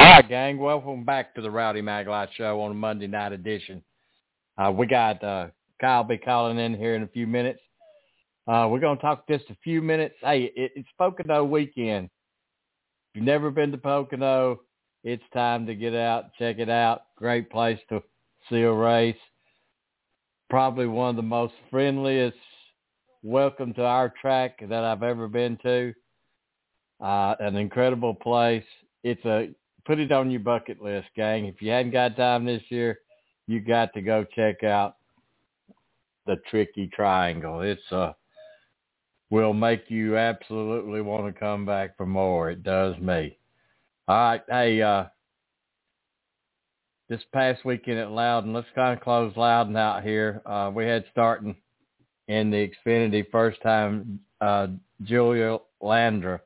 All right, gang. Welcome back to the Rowdy Maglite Show on a Monday night edition. Uh, we got uh, Kyle be calling in here in a few minutes. Uh, we're going to talk just a few minutes. Hey, it, it's Pocono weekend. If you've never been to Pocono, it's time to get out, check it out. Great place to see a race. Probably one of the most friendliest welcome to our track that I've ever been to. Uh, an incredible place. It's a put it on your bucket list, gang. If you hadn't got time this year, you got to go check out the Tricky Triangle. It's uh will make you absolutely want to come back for more. It does me. All right, hey, uh this past weekend at Loudon, let's kind of close Loudon out here. Uh we had starting in the Xfinity first time uh Julia Landauer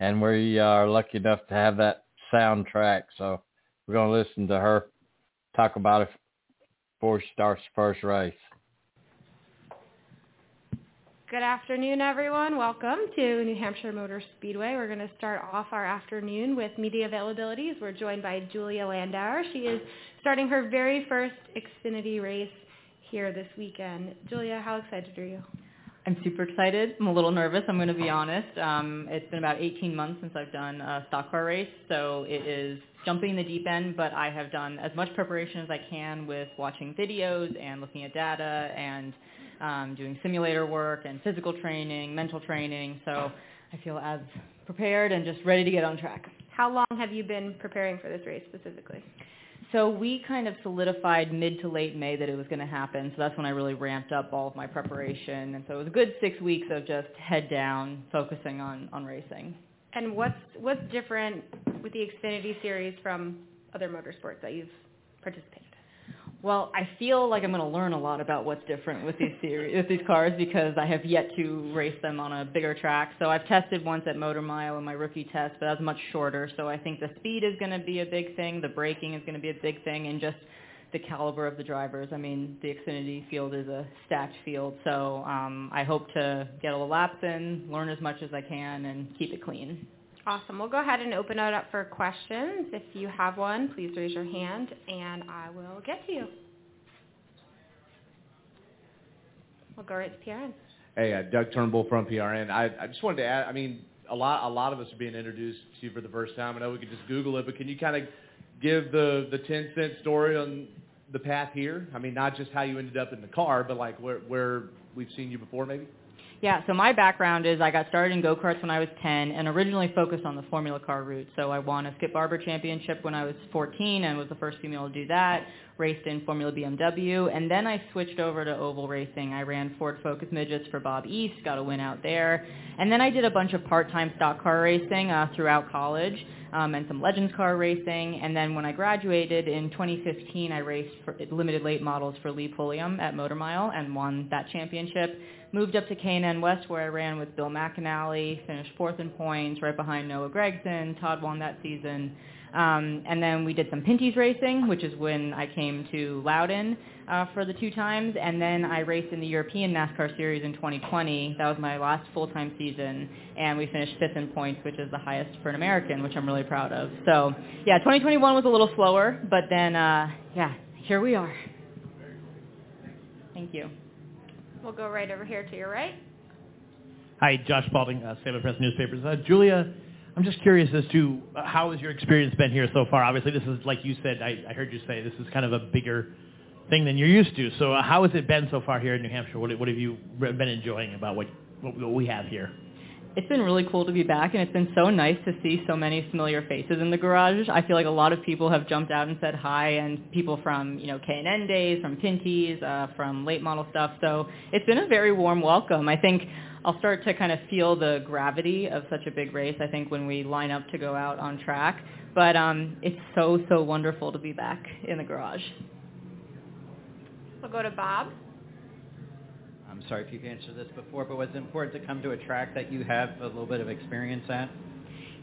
and we are lucky enough to have that soundtrack. So we're going to listen to her talk about it before she starts the first race. Good afternoon, everyone. Welcome to New Hampshire Motor Speedway. We're going to start off our afternoon with media availabilities. We're joined by Julia Landauer. She is starting her very first Xfinity race here this weekend. Julia, how excited are you? I'm super excited. I'm a little nervous. I'm going to be honest. Um, it's been about 18 months since I've done a stock car race, so it is jumping the deep end. But I have done as much preparation as I can with watching videos and looking at data and um, doing simulator work and physical training, mental training. So I feel as prepared and just ready to get on track. How long have you been preparing for this race specifically? So we kind of solidified mid to late May that it was going to happen. So that's when I really ramped up all of my preparation. And so it was a good six weeks of just head down, focusing on, on racing. And what's what's different with the Xfinity series from other motorsports that you've participated? Well, I feel like I'm going to learn a lot about what's different with these series, with these cars because I have yet to race them on a bigger track. So I've tested once at Motor Mile in my rookie test, but that was much shorter. So I think the speed is going to be a big thing, the braking is going to be a big thing, and just the caliber of the drivers. I mean, the Xfinity field is a stacked field, so um, I hope to get the laps in, learn as much as I can, and keep it clean. Awesome. We'll go ahead and open it up for questions. If you have one, please raise your hand and I will get to you. We'll go right to PRN. Hey, uh, Doug Turnbull from PRN. I, I just wanted to add, I mean, a lot, a lot of us are being introduced to you for the first time. I know we could just Google it, but can you kind of give the, the 10 cent story on the path here? I mean, not just how you ended up in the car, but like where, where we've seen you before maybe? Yeah, so my background is I got started in go-karts when I was 10 and originally focused on the Formula Car route. So I won a Skip Barber championship when I was 14 and was the first female to do that, raced in Formula BMW, and then I switched over to oval racing. I ran Ford Focus Midgets for Bob East, got a win out there. And then I did a bunch of part-time stock car racing uh, throughout college um, and some Legends car racing. And then when I graduated in 2015, I raced for limited late models for Lee Pulliam at Motor Mile and won that championship. Moved up to K&N West where I ran with Bill McAnally, finished fourth in points, right behind Noah Gragson. Todd won that season. Um, and then we did some Pinty's racing, which is when I came to Loudon uh, for the two times. And then I raced in the European NASCAR Series in 2020. That was my last full-time season. And we finished fifth in points, which is the highest for an American, which I'm really proud of. So, yeah, 2021 was a little slower, but then, uh, yeah, here we are. Thank you. We'll go right over here to your right. Hi, Josh Balding, uh, Salem Press Newspapers. Uh, Julia, I'm just curious as to uh, how has your experience been here so far? Obviously, this is, like you said, I, I heard you say, this is kind of a bigger thing than you're used to. So uh, how has it been so far here in New Hampshire? What, what have you been enjoying about what, what, what we have here? It's been really cool to be back, and it's been so nice to see so many familiar faces in the garage. I feel like a lot of people have jumped out and said hi, and people from you know K&N days, from Pinty's, uh, from late model stuff. So it's been a very warm welcome. I think I'll start to kind of feel the gravity of such a big race. I think when we line up to go out on track, but um, it's so so wonderful to be back in the garage. We'll go to Bob. I'm sorry if you've answered this before, but was it important to come to a track that you have a little bit of experience at?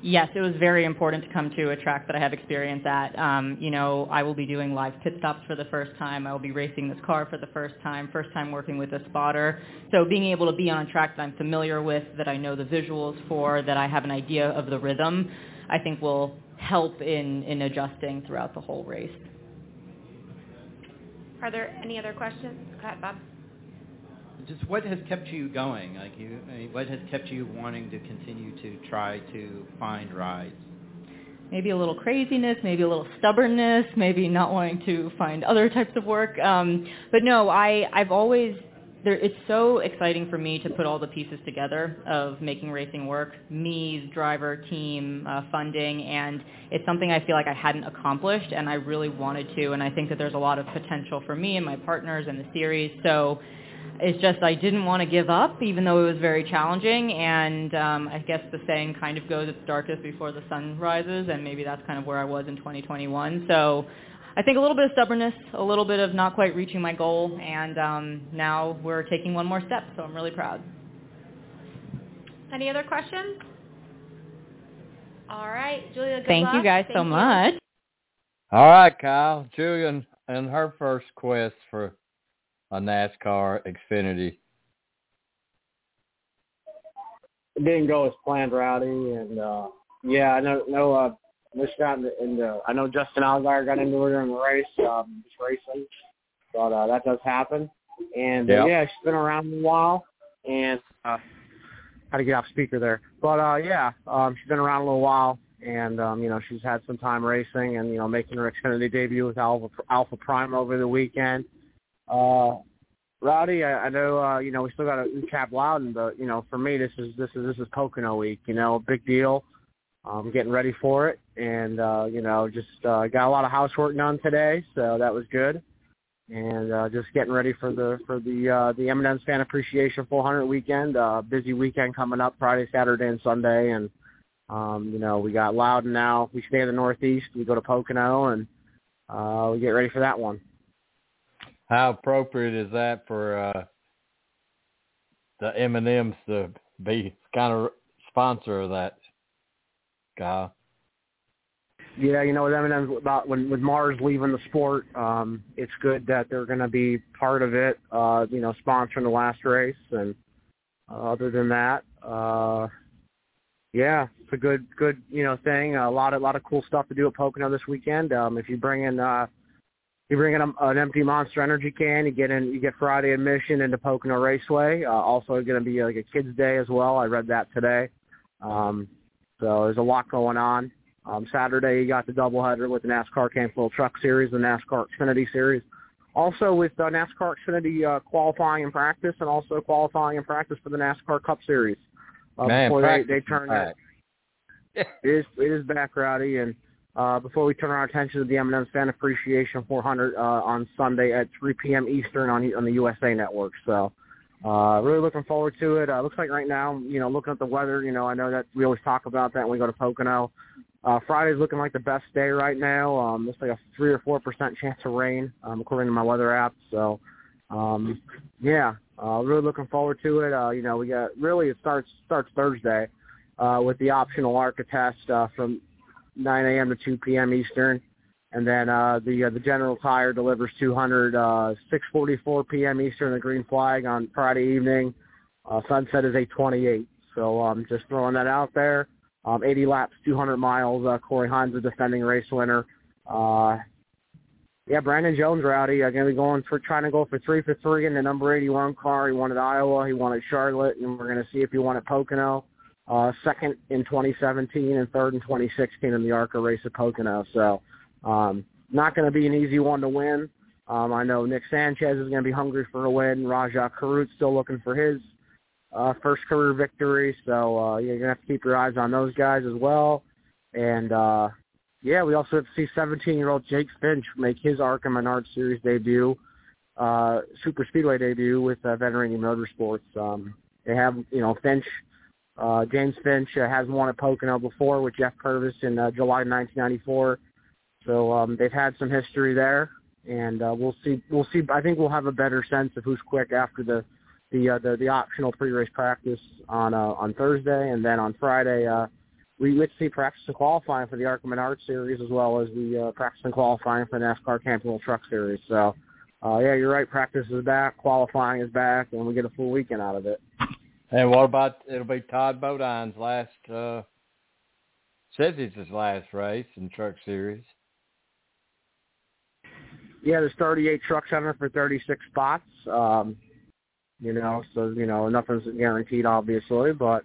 Yes, it was very important to come to a track that I have experience at. Um, you know, I will be doing live pit stops for the first time. I will be racing this car for the first time, first time working with a spotter. So being able to be on a track that I'm familiar with, that I know the visuals for, that I have an idea of the rhythm, I think will help in, in adjusting throughout the whole race. Are there any other questions? Go ahead, Bob. Just what has kept you going? Like you, I mean, what has kept you wanting to continue to try to find rides? Maybe a little craziness, maybe a little stubbornness, maybe not wanting to find other types of work. Um, but no, I, I've always there, it's so exciting for me to put all the pieces together of making racing work, me, driver, team, uh, funding, and it's something I feel like I hadn't accomplished and I really wanted to, and I think that there's a lot of potential for me and my partners in the series. So it's just I didn't want to give up, even though it was very challenging. And um, I guess the saying kind of goes, "It's darkest before the sun rises," and maybe that's kind of where I was in 2021. So I think a little bit of stubbornness, a little bit of not quite reaching my goal, and um, now we're taking one more step. So I'm really proud. Any other questions? All right, Julia. Good Thank luck. you guys Thank so you. much. All right, Kyle. Julian and her first quest for a NASCAR Xfinity. It didn't go as planned, Rowdy, and uh, yeah, I know, no, uh, missed out in the, in the. I know Justin Allgaier got into her during the race, um, just racing, but uh, that does happen. And uh, yeah, she's been around a while, and uh, had to get off speaker there. But uh, yeah, um, she's been around a little while, and um, you know she's had some time racing, and you know making her Xfinity debut with Alpha Alpha Prime over the weekend. Uh, Rowdy, I, I know uh, you know we still got to recap Loudon, but you know for me this is this is this is Pocono week. You know, big deal. Um, getting ready for it, and uh, you know just uh, got a lot of housework done today, so that was good. And uh, just getting ready for the for the uh, the M&M's Fan Appreciation 400 weekend. Uh, busy weekend coming up Friday, Saturday, and Sunday, and um, you know we got Loudon now. We stay in the Northeast. We go to Pocono, and uh, we get ready for that one. How appropriate is that for uh, the M and M's to be kind of sponsor of that, Kyle? Yeah, you know, with M&M's about when with Mars leaving the sport, um, it's good that they're going to be part of it. Uh, you know, sponsoring the last race, and uh, other than that, uh, yeah, it's a good, good, you know, thing. A lot of, lot of cool stuff to do at Pocono this weekend. Um, if you bring in, uh, you bring in a, an empty Monster Energy can, you get in, you get Friday admission into Pocono Raceway. Uh, also, going to be like a kids' day as well. I read that today. Um, so there's a lot going on. Um, Saturday, you got the doubleheader with the NASCAR Campbell Truck Series, the NASCAR Xfinity Series. Also with uh, NASCAR Xfinity uh, qualifying and practice, and also qualifying and practice for the NASCAR Cup Series. Uh, Man, before they, they turn back. it is it is back, Rowdy, and uh, before we turn our attention to the M&M's Fan Appreciation 400 uh, on Sunday at 3 p.m. Eastern on on the USA Network. So, uh, really looking forward to it. Uh, looks like right now, you know, looking at the weather, you know, I know that we always talk about that when we go to Pocono. Uh, Friday's looking like the best day right now. Um, looks like a three or four percent chance of rain, um, according to my weather app. So, um, yeah, uh, really looking forward to it. Uh, you know, we got really it starts starts Thursday uh, with the optional ARCA test uh, from 9 a.m. to 2 p.m. Eastern, and then uh, the uh, the General Tire delivers 200 uh, 6:44 p.m. Eastern. The green flag on Friday evening. Uh, sunset is 8:28. So um, just throwing that out there. Um, 80 laps, 200 miles. Uh, Corey Heim, the defending race winner. Uh, yeah, Brandon Jones, Rowdy, going to be going for trying to go for three for three in the number 81 car. He at Iowa, he at Charlotte, and we're going to see if he at Pocono. Uh, second in 2017 and third in 2016 in the ARCA race at Pocono. So um, not going to be an easy one to win. Um, I know Nick Sanchez is going to be hungry for a win. Rajah Caruth still looking for his uh, first career victory. So uh, you're gonna have to keep your eyes on those guys as well. And uh, yeah, we also have to see 17-year-old Jake Finch make his ARCA Menard Series debut, uh, Super Speedway debut with uh, Venturini Motorsports. Um, they have you know Finch, uh, James Finch uh, has won at Pocono before with Jeff Purvis in uh, July 1994. So um, they've had some history there, and uh, we'll see. We'll see. I think we'll have a better sense of who's quick after the the uh, the, the optional pre-race practice on uh, on Thursday, and then on Friday. Uh, we get to see practice and qualifying for the ARCA Menard Series as well as the uh, practice and qualifying for the NASCAR Camping Truck Series. So, uh, yeah, you're right. Practice is back, qualifying is back, and we get a full weekend out of it. And what about it'll be Todd Bodine's last uh says it's his last race in Truck Series. Yeah, there's 38 trucks on there for 36 spots. Um, you know, so you know nothing's guaranteed, obviously, but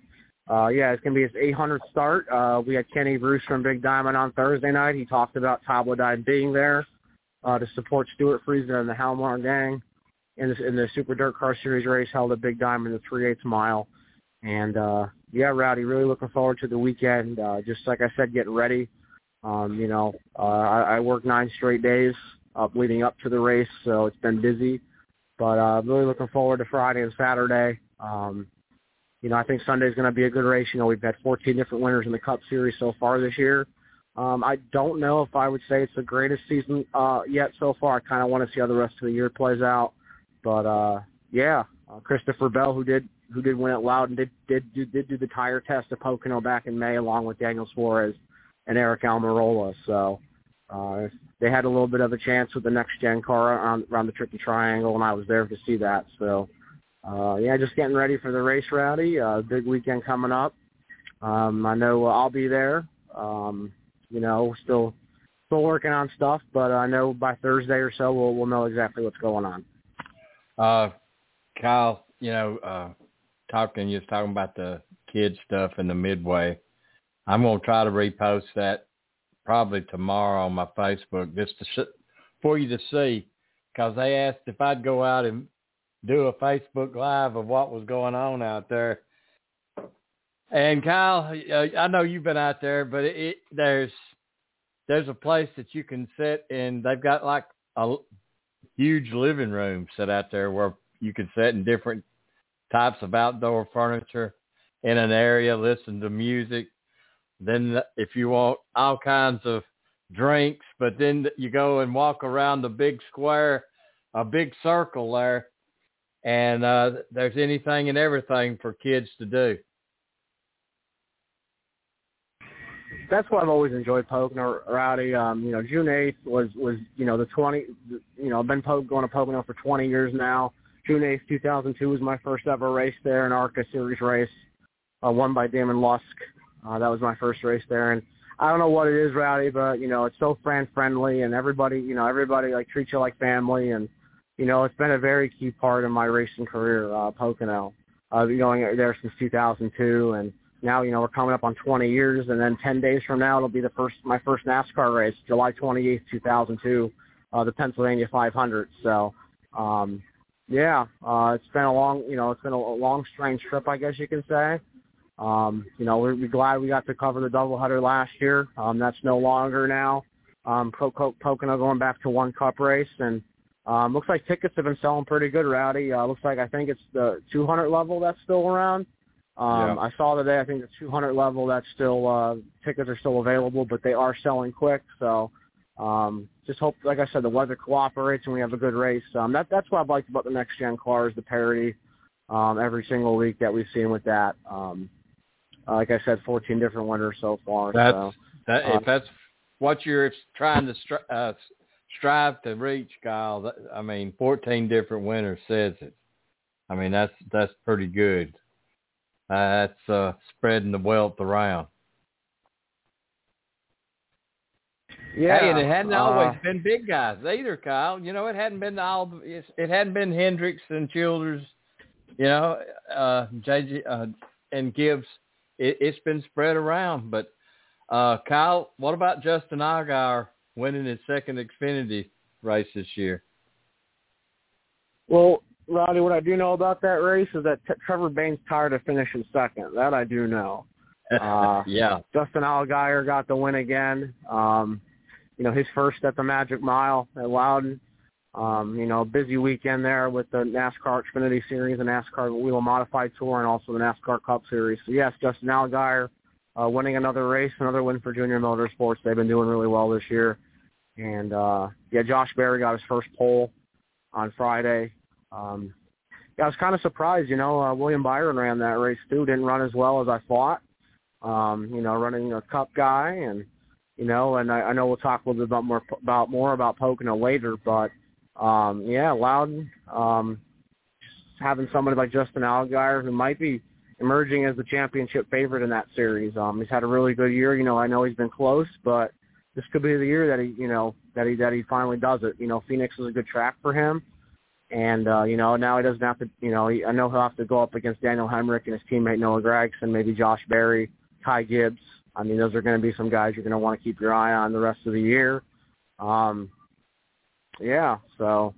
uh, yeah, it's gonna be his 800th start. Uh, we had Kenny Bruce from Big Diamond on Thursday night. He talked about Todd Bodine being there uh, to support Stewart Friesen and the Halmar gang in, this, in the Super Dirt Car Series race held at Big Diamond, the three eighths mile. And uh, yeah, Rowdy, really looking forward to the weekend. Uh, just like I said, getting ready. Um, you know, uh, I, I worked nine straight days up leading up to the race, so it's been busy. But uh, really looking forward to Friday and Saturday. Um, you know, I think Sunday's going to be a good race. You know, we've had 14 different winners in the Cup Series so far this year. Um, I don't know if I would say it's the greatest season uh, yet so far. I kind of want to see how the rest of the year plays out. But uh, yeah, uh, Christopher Bell, who did who did win at Loudon, did did did, did do the tire test at Pocono back in May, along with Daniel Suarez and Eric Almirola. So uh, they had a little bit of a chance with the next gen car on, around the Tricky Triangle, and I was there to see that. So uh, yeah, just getting ready for the race rowdy. Uh, big weekend coming up. Um, I know I'll be there. Um, you know, still still working on stuff, but I know by Thursday or so we'll we'll know exactly what's going on. Uh, Kyle, you know, uh, talking, you was talking about the kid stuff in the midway. I'm going to try to repost that probably tomorrow on my Facebook just to sh- for you to see because they asked if I'd go out and do a Facebook live of what was going on out there. And Kyle, uh, I know you've been out there, but it, it, there's there's a place that you can sit and they've got like a huge living room set out there where you can sit in different types of outdoor furniture in an area, listen to music. Then if you want all kinds of drinks, but then you go and walk around the big square, a big circle there, and uh, there's anything and everything for kids to do. That's why I've always enjoyed Pocono Rowdy. Um, you know, June 8th was was you know the 20. You know, I've been po- going to Pocono for 20 years now. June 8th, 2002 was my first ever race there, an ARCA Series race, uh, won by Damon Lusk. Uh, that was my first race there, and I don't know what it is, Rowdy, but you know, it's so friend friendly, and everybody, you know, everybody like treats you like family, and you know, it's been a very key part of my racing career, uh, Pocono. I've uh, been going there since 2002, and now, you know, we're coming up on 20 years, and then 10 days from now, it'll be the first my first NASCAR race, July 28th, 2002, uh, the Pennsylvania 500. So, um, yeah, uh, it's been a long, you know, it's been a, long, strange trip, I guess you can say. Um, you know, we're, we're glad we got to cover the doubleheader last year. Um, that's no longer now. Um, Pocono going back to one Cup race, and um, looks like tickets have been selling pretty good, Rowdy. Uh, looks like I think it's the 200 level that's still around. Um, yeah. I saw today. I think the 200 level that's still uh, tickets are still available, but they are selling quick. So um, just hope, like I said, the weather cooperates and we have a good race. Um, that that's what I've liked about the next gen cars, the parity um, every single week that we've seen with that. Um, uh, like I said, 14 different winners so far. That's so, that, uh, if that's what you're trying to stri- uh, strive to reach, Kyle. That, I mean, 14 different winners says it. I mean, that's that's pretty good. Uh, that's uh, spreading the wealth around. Yeah, hey, and it hadn't uh, always been big guys either, Kyle. You know, it hadn't been all. It hadn't been Hendricks and Childress. You know, uh, JJ uh, and Gibbs. It, it's been spread around. But uh, Kyle, what about Justin Allgaier winning his second Xfinity race this year? Well, Rowdy, what I do know about that race is that T- Trevor Bayne's tired of finishing second. That I do know. Uh, yeah. Justin Allgaier got the win again. Um, you know, his first at the Magic Mile at Loudon. um, you know, busy weekend there with the NASCAR Xfinity Series, the NASCAR Whelen Modified Tour, and also the NASCAR Cup Series. So yes, Justin Allgaier uh, winning another race, another win for Junior Motorsports. They've been doing really well this year. And uh, yeah, Josh Berry got his first pole on Friday. Um, yeah, I was kind of surprised. You know, uh, William Byron ran that race too. Didn't run as well as I thought. Um, you know, running a Cup guy, and you know, and I, I know we'll talk a little bit about more about more about Pocono later, but um, yeah, Loudon, um, having somebody like Justin Allgaier who might be emerging as the championship favorite in that series. Um, he's had a really good year. You know, I know he's been close, but this could be the year that he, you know, that he that he finally does it. You know, Phoenix is a good track for him, and uh, you know now he doesn't have to. You know, I know he'll have to go up against Daniel Hemric and his teammate Noah Gragson, maybe Josh Berry, Ty Gibbs. I mean, those are going to be some guys you're going to want to keep your eye on the rest of the year. Um, yeah, so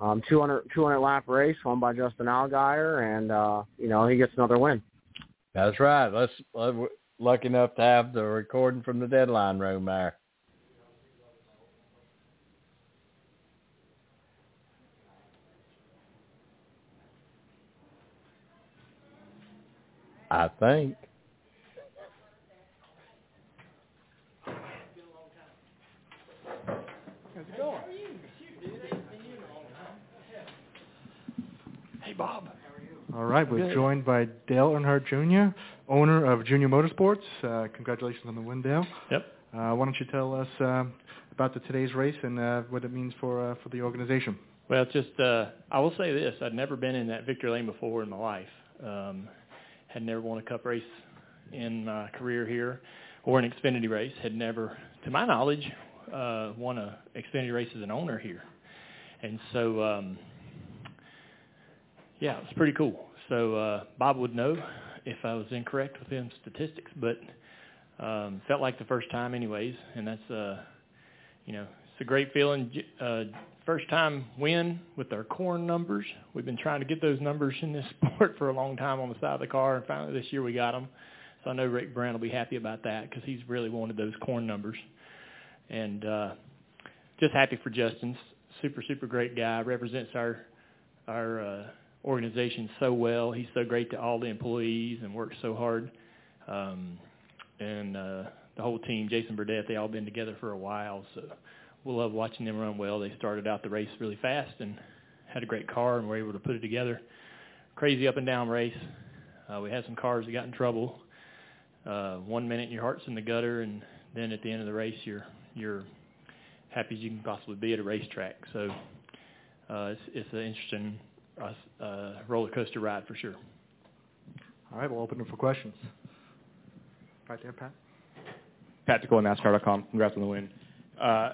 um, 200, 200 lap race won by Justin Allgaier, and uh, you know he gets another win. That's right. Let's uh, lucky enough to have the recording from the deadline room there. I think. Hey, Bob. All right, we're joined by Dale Earnhardt Jr., owner of Junior Motorsports. Uh, congratulations on the win, Dale. Yep. Uh, why don't you tell us uh, about the today's race and uh, what it means for uh, for the organization? Well, it's just uh, I will say this: I'd never been in that victory lane before in my life. Um, had never won a Cup race in my career here, or an Xfinity race. Had never, to my knowledge, uh, won a Xfinity race as an owner here, and so. Um, yeah, it's pretty cool. So uh, Bob would know if I was incorrect with them statistics, but um, felt like the first time, anyways. And that's, uh, you know, it's a great feeling. Uh, first time win with our corn numbers. We've been trying to get those numbers in this sport for a long time on the side of the car, and finally this year we got them. So I know Rick Brown will be happy about that because he's really wanted those corn numbers. And uh, just happy for Justin. Super, super great guy. Represents our our uh, organization so well. He's so great to all the employees and works so hard. Um, and uh, the whole team, Jason Burdett, they all been together for a while, so we love watching them run well. They started out the race really fast and had a great car and were able to put it together. Crazy up and down race. Uh, we had some cars that got in trouble. Uh, one minute your heart's in the gutter, and then at the end of the race, you're you're happy as you can possibly be at a racetrack. So uh, it's it's an interesting a uh, roller coaster ride for sure. All right, we'll open it for questions. Right there, Pat. Pat Tickle NASCAR.com. Congrats on the win. Uh,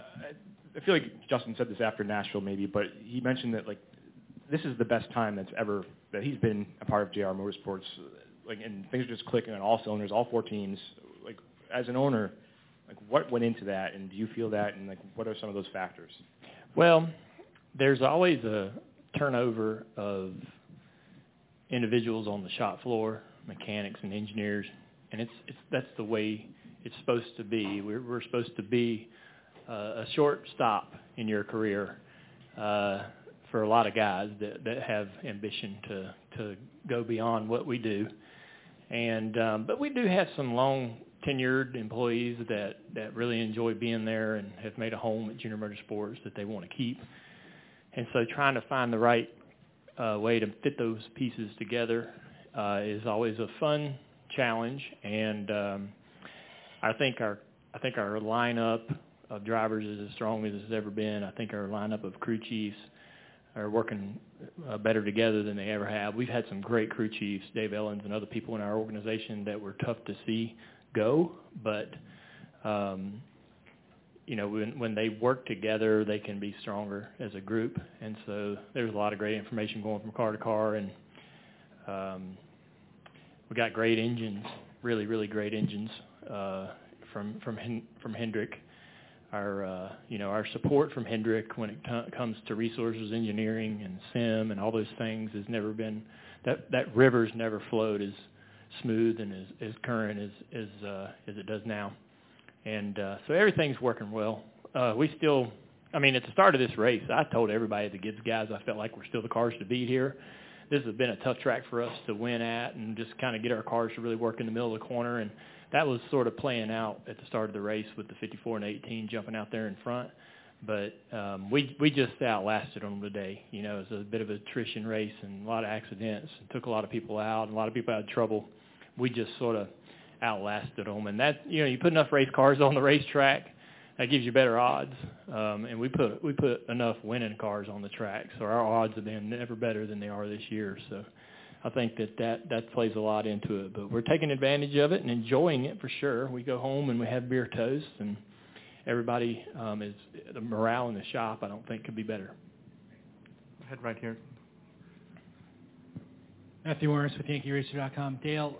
I feel like Justin said this after Nashville, maybe, but he mentioned that like this is the best time that's ever that he's been a part of JR Motorsports. Like, and things are just clicking on all cylinders, all four teams. Like, as an owner, like what went into that, and do you feel that, and like what are some of those factors? Well, there's always a turnover of individuals on the shop floor, mechanics and engineers, and it's it's that's the way it's supposed to be. We're we're supposed to be a short stop in your career uh, for a lot of guys that that have ambition to to go beyond what we do, and um, but we do have some long tenured employees that that really enjoy being there and have made a home at Junior Motorsports that they want to keep. And so trying to find the right uh, way to fit those pieces together uh, is always a fun challenge. And um, I think our I think our lineup of drivers is as strong as it's ever been. I think our lineup of crew chiefs are working uh, better together than they ever have. We've had some great crew chiefs, Dave Elenz and other people in our organization that were tough to see go, but um, you know, when when they work together, they can be stronger as a group. And so there's a lot of great information going from car to car, and um, we got great engines, really really great engines uh, from from from Hendrick. Our uh, you know our support from Hendrick when it t- comes to resources engineering and sim and all those things has never been that that river's never flowed as smooth and as, as current as as uh, as it does now and uh, so everything's working well. Uh, we still I mean, at the start of this race, I told everybody, the Gibbs guys, I felt like we're still the cars to beat here. This has been a tough track for us to win at and just kind of get our cars to really work in the middle of the corner. And that was sort of playing out at the start of the race with the 54 and 18 jumping out there in front. But um, we we just outlasted them today. You know, it was a bit of an attrition race and a lot of accidents and took a lot of people out and a lot of people had trouble. We just sort of outlasted them, and that you know you put enough race cars on the racetrack, that gives you better odds. Um, and we put we put enough winning cars on the track, so our odds have been never better than they are this year. So I think that that that plays a lot into it. But we're taking advantage of it and enjoying it for sure. We go home and we have beer toast and everybody um, is the morale in the shop. I don't think could be better. Head right here. Matthew Morris with YankeeRacer.com. Dale,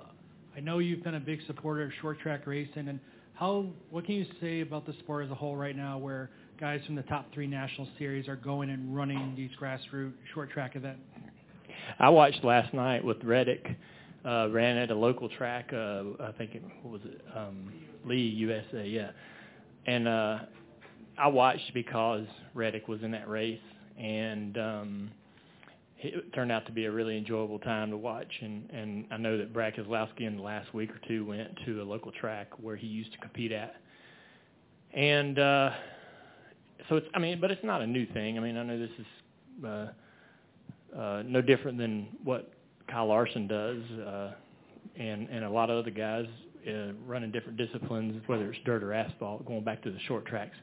I know you've been a big supporter of short track racing, and how what can you say about the sport as a whole right now, where guys from the top three national series are going and running these grassroots short track events? I watched last night with Reddick. Uh, ran at a local track. Uh, I think it what was it um, Lee USA, yeah. And uh, I watched because Reddick was in that race, and um, it turned out to be a really enjoyable time to watch. And, and I know that Brad Keselowski in the last week or two went to a local track where he used to compete at. And uh, so it's, I mean, but it's not a new thing. I mean, I know this is uh, uh, no different than what Kyle Larson does, uh, and and a lot of other guys uh, running different disciplines, whether it's dirt or asphalt, going back to the short tracks.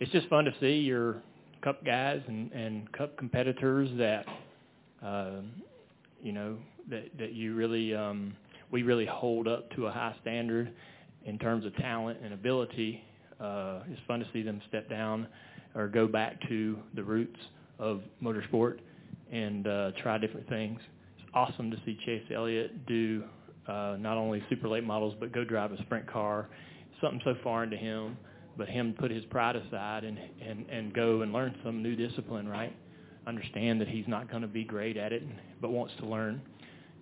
It's just fun to see your cup guys and and cup competitors that uh, you know that that you really um, we really hold up to a high standard in terms of talent and ability. Uh, it's fun to see them step down or go back to the roots of motorsport and uh, try different things. It's awesome to see Chase Elliott do uh, not only super late models, but go drive a sprint car. Something so foreign to him, but him put his pride aside and and and go and learn some new discipline. Right? Understand that he's not going to be great at it, but wants to learn.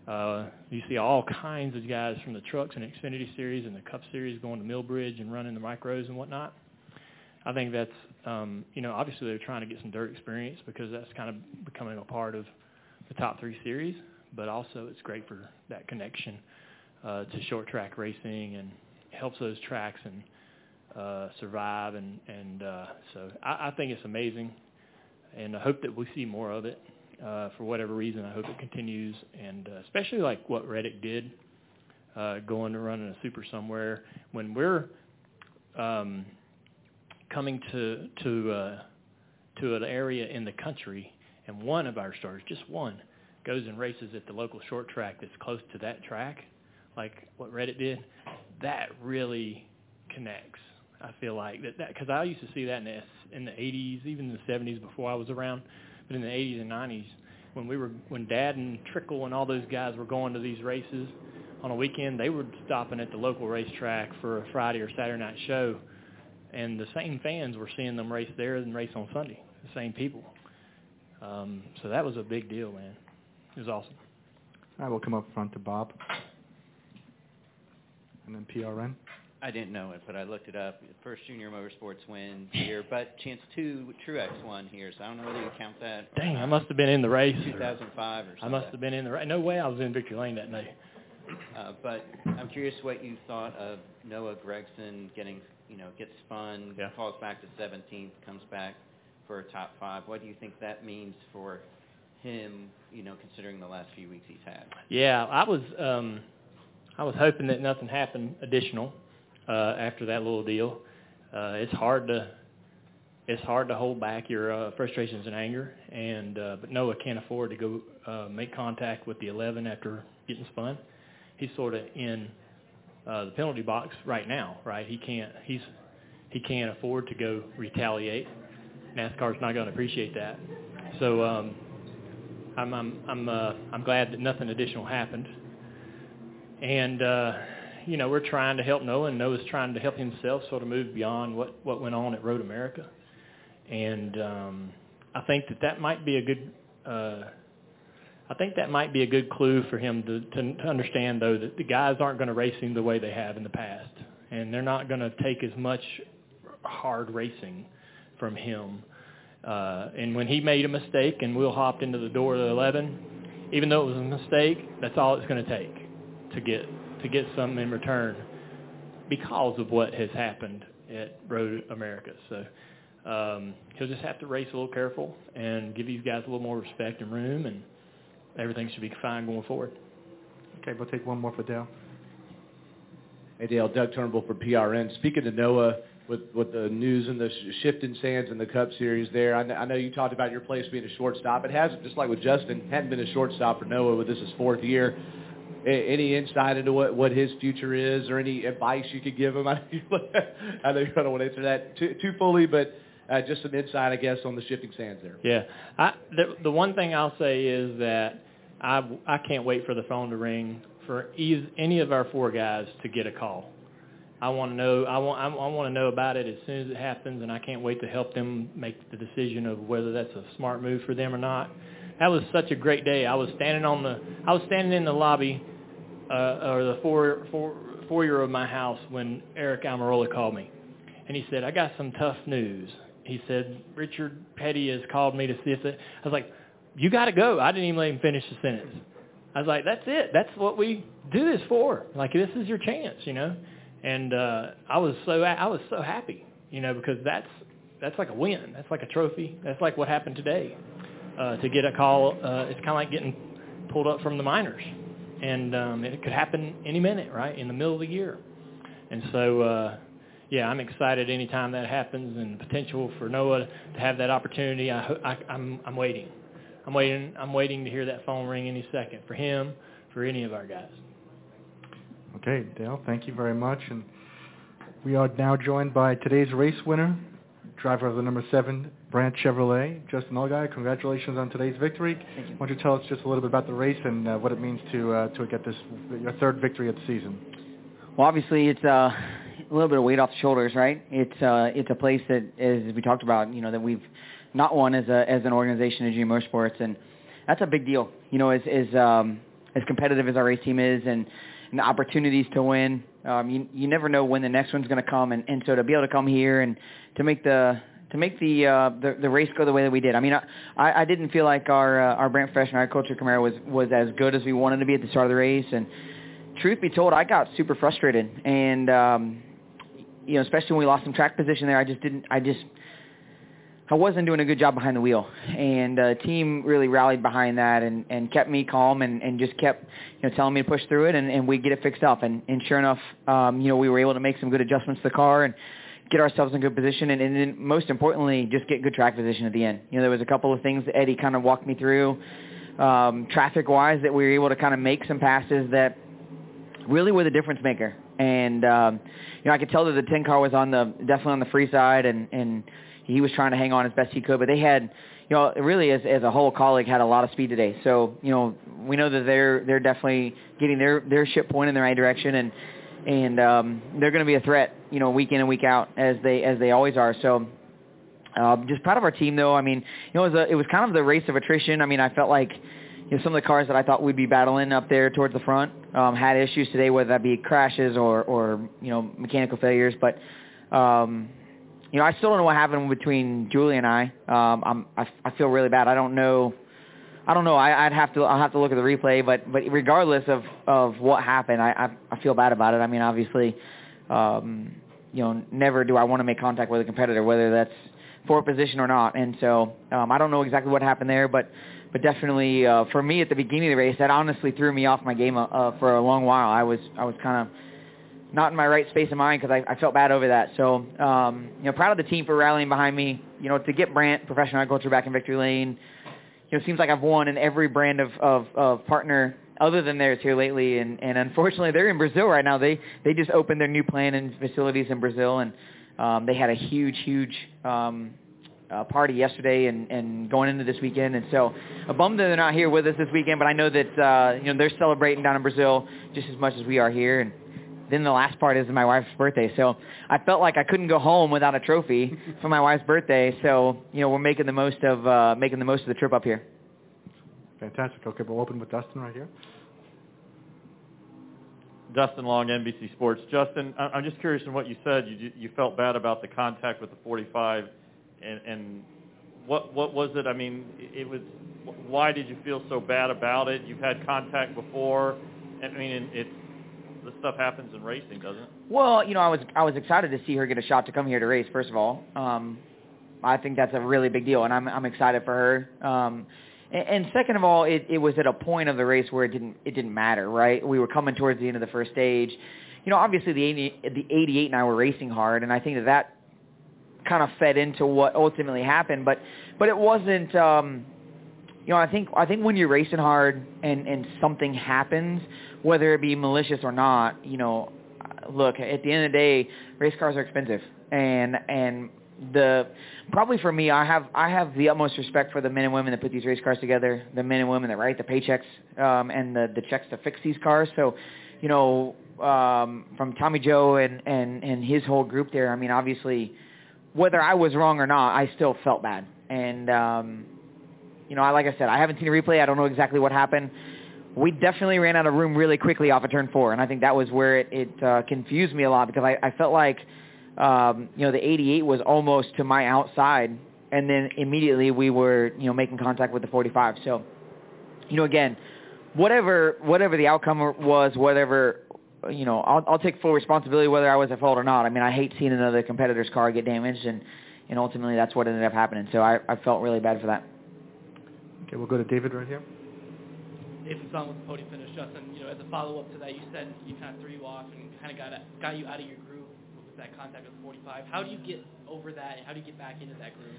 Uh, you see all kinds of guys from the trucks and Xfinity Series and the Cup Series going to Millbridge and running the micros and whatnot. I think that's um, you know obviously they're trying to get some dirt experience because that's kind of becoming a part of the top three series, but also it's great for that connection uh, to short track racing and helps those tracks and uh, survive and and uh, so I, I think it's amazing, and I hope that we see more of it. Uh, for whatever reason, I hope it continues, and uh, especially like what Reddick did, uh, going to running a super somewhere when we're um, coming to to uh, to an area in the country, and one of our stars, just one, goes and races at the local short track that's close to that track, like what Reddick did, that really connects. I feel like that because I used to see that in the in the 80s, even the 70s before I was around, but in the 80s and 90s when we were when Dad and Trickle and all those guys were going to these races on a weekend, they were stopping at the local racetrack for a Friday or Saturday night show and the same fans were seeing them race there and race on Sunday. The same people. Um, so that was a big deal, man. It was awesome. I will come up front to Bob, and then PRN. I didn't know it, but I looked it up. First junior motorsports win here, but chance two Truex won here, so I don't know whether you count that. Dang, I must have been in the race. 2005 or something. I must have been in the race. No way I was in Victory Lane that day. Uh, but I'm curious what you thought of Noah Gragson getting, you know, gets spun, Yeah. falls back to 17th, comes back for a top five. What do you think that means for him, you know, considering the last few weeks he's had? Yeah, I was um I was hoping that nothing happened additional uh after that little deal. Uh it's hard to it's hard to hold back your uh, frustrations and anger and uh but Noah can't afford to go uh make contact with the 11 after getting spun. He's sort of in uh the penalty box right now, right? He can't he's he can't afford to go retaliate. NASCAR's not going to appreciate that. So um I'm I'm I'm uh, I'm glad that nothing additional happened. And uh, you know, we're trying to help Noah, and Noah's trying to help himself sort of move beyond what what went on at Road America. And um, I think that that might be a good. Uh, I think that might be a good clue for him to, to, to understand, though, that the guys aren't going to race him the way they have in the past, and they're not going to take as much hard racing from him. Uh, and when he made a mistake and Will hopped into the door of the 11, even though it was a mistake, that's all it's going to take to get to get something in return because of what has happened at Road America. So um, he'll just have to race a little careful and give these guys a little more respect and room, and everything should be fine going forward. Okay, we'll take one more for Dale. Hey Dale, Doug Turnbull for PRN. Speaking to Noah with with the news and the sh- shifting sands in the Cup Series there, I, kn- I know you talked about your place being a shortstop. It hasn't, just like with Justin, hadn't been a shortstop for Noah, but this is fourth year. A- any insight into what, what his future is or any advice you could give him? I know you don't want to answer that too, too fully, but uh, just some insight, I guess, on the shifting sands there. Yeah, I, the the one thing I'll say is that I I can't wait for the phone to ring for eas any of our four guys to get a call. I want to know I want I, I want to know about it as soon as it happens, and I can't wait to help them make the decision of whether that's a smart move for them or not. That was such a great day. I was standing on the I was standing in the lobby uh, or the four four foyer of my house when Eric Almirola called me, and he said, "I got some tough news." He said, "Richard Petty has called me to see if it." I was like, "You got to go." I didn't even let him finish the sentence. I was like, "That's it. That's what we do this for. Like this is your chance, you know." And uh, I was so I was so happy, you know, because that's that's like a win. That's like a trophy. That's like what happened today. Uh, to get a call, uh, it's kind of like getting pulled up from the minors, and um, it could happen any minute, right, in the middle of the year. And so, uh, yeah, I'm excited anytime that happens, and the potential for Noah to have that opportunity. I, I, I'm, I'm waiting. I'm waiting. I'm waiting to hear that phone ring any second for him, for any of our guys. Okay, Dale, thank you very much. And we are now joined by today's race winner, driver of the number seven Brandt Chevrolet, Justin Allgaier. Congratulations on today's victory. Thank you. Why don't you tell us just a little bit about the race and uh, what it means to uh, to get this your third victory of the season? Well, obviously, it's uh, a little bit of weight off the shoulders, right? It's uh, it's a place that, as we talked about, you know, that we've not won as a as an organization in Junior Motorsports, and that's a big deal. You know, as as um, as competitive as our race team is, and, and the opportunities to win, um, you you never know when the next one's going to come, and and so to be able to come here and to make the to make the uh, the, the race go the way that we did. I mean, I, I didn't feel like our uh, our Brandt Professional Agriculture Camaro was was as good as we wanted to be at the start of the race, and truth be told, I got super frustrated, and um, you know, especially when we lost some track position there, I just didn't, I just, I wasn't doing a good job behind the wheel, and uh, team really rallied behind that and and kept me calm and and just kept, you know, telling me to push through it and and we get it fixed up, and and sure enough, um, you know, we were able to make some good adjustments to the car and get ourselves in good position and, and then most importantly just get good track position at the end. You know there was a couple of things that eddie kind of walked me through um, traffic wise that we were able to kind of make some passes that really were the difference maker. And um, you know, I could tell that the ten car was on the definitely on the free side, and and he was trying to hang on as best he could. But they had, you know, really as as a whole, Kaulig had a lot of speed today. So you know, we know that they're they're definitely getting their their ship pointed in the right direction, and and um, they're going to be a threat, you know, week in and week out as they as they always are. So. Um, just proud of our team, though. I mean, you know, it was, a, it was kind of the race of attrition. I mean, I felt like you know, some of the cars that I thought we'd be battling up there towards the front um, had issues today, whether that be crashes or, or you know, mechanical failures. But um, you know, I still don't know what happened between Julie and I. Um, I'm, I, I feel really bad. I don't know. I don't know. I, I'd have to. I'll have to look at the replay. But but regardless of of what happened, I I, I feel bad about it. I mean, obviously, um, you know, never do I want to make contact with a competitor, whether that's for position or not. And so um, I don't know exactly what happened there, but but definitely uh, for me at the beginning of the race, that honestly threw me off my game uh, uh, for a long while. I was I was kind of not in my right space of mind because I, I felt bad over that. So um, you know, proud of the team for rallying behind me. You know, to get Brandt Professional Agriculture back in victory lane. You know, it seems like I've won in every brand of, of, of partner other than theirs here lately, and, and unfortunately they're in Brazil right now. They they just opened their new plant and facilities in Brazil, and um, they had a huge huge um, uh, party yesterday and, and going into this weekend. And so a bum that they're not here with us this weekend, but I know that, uh, you know, they're celebrating down in Brazil just as much as we are here. And then the last part is my wife's birthday. So I felt like I couldn't go home without a trophy for my wife's birthday. So, you know, we're making the most of, uh, making the most of the trip up here. Fantastic. Okay, we'll open with Dustin right here. Dustin Long, NBC Sports. Justin, I- I'm just curious in what you said. You you felt bad about the contact with the 45 and and what what was it? I mean, it was. Why did you feel so bad about it? You've had contact before. I mean, it's this stuff happens in racing, doesn't it? Well, you know, I was I was excited to see her get a shot to come here to race. First of all, um, I think that's a really big deal, and I'm I'm excited for her. Um, and, and second of all, it, it was at a point of the race where it didn't it didn't matter, right? We were coming towards the end of the first stage. You know, obviously the 80, the 88 and I were racing hard, and I think that that kind of fed into what ultimately happened. But but it wasn't. Um, you know, I think I think when you're racing hard and and something happens, whether it be malicious or not, you know, look at the end of the day, race cars are expensive, and and the probably for me, I have I have the utmost respect for the men and women that put these race cars together, the men and women that write the paychecks um, and the the checks to fix these cars. So, you know, um, from Tommy Joe and and and his whole group there. I mean, obviously, whether I was wrong or not, I still felt bad, and um, you know, I like I said, I haven't seen a replay. I don't know exactly what happened. We definitely ran out of room really quickly off of turn four, and I think that was where it, it uh, confused me a lot because I, I felt like, um, you know, the 88 was almost to my outside, and then immediately we were, you know, making contact with the 45. So, you know, again, whatever whatever the outcome was, whatever, you know, I'll, I'll take full responsibility whether I was at fault or not. I mean, I hate seeing another competitor's car get damaged, and and ultimately that's what ended up happening. So I, I felt really bad for that. Okay, we'll go to David right here. David Song with the podium finish. Justin, you know, as a follow-up to that, you said you kind of threw you off and kind of got got you out of your groove with that contact with 45. How do you get over that? and How do you get back into that groove?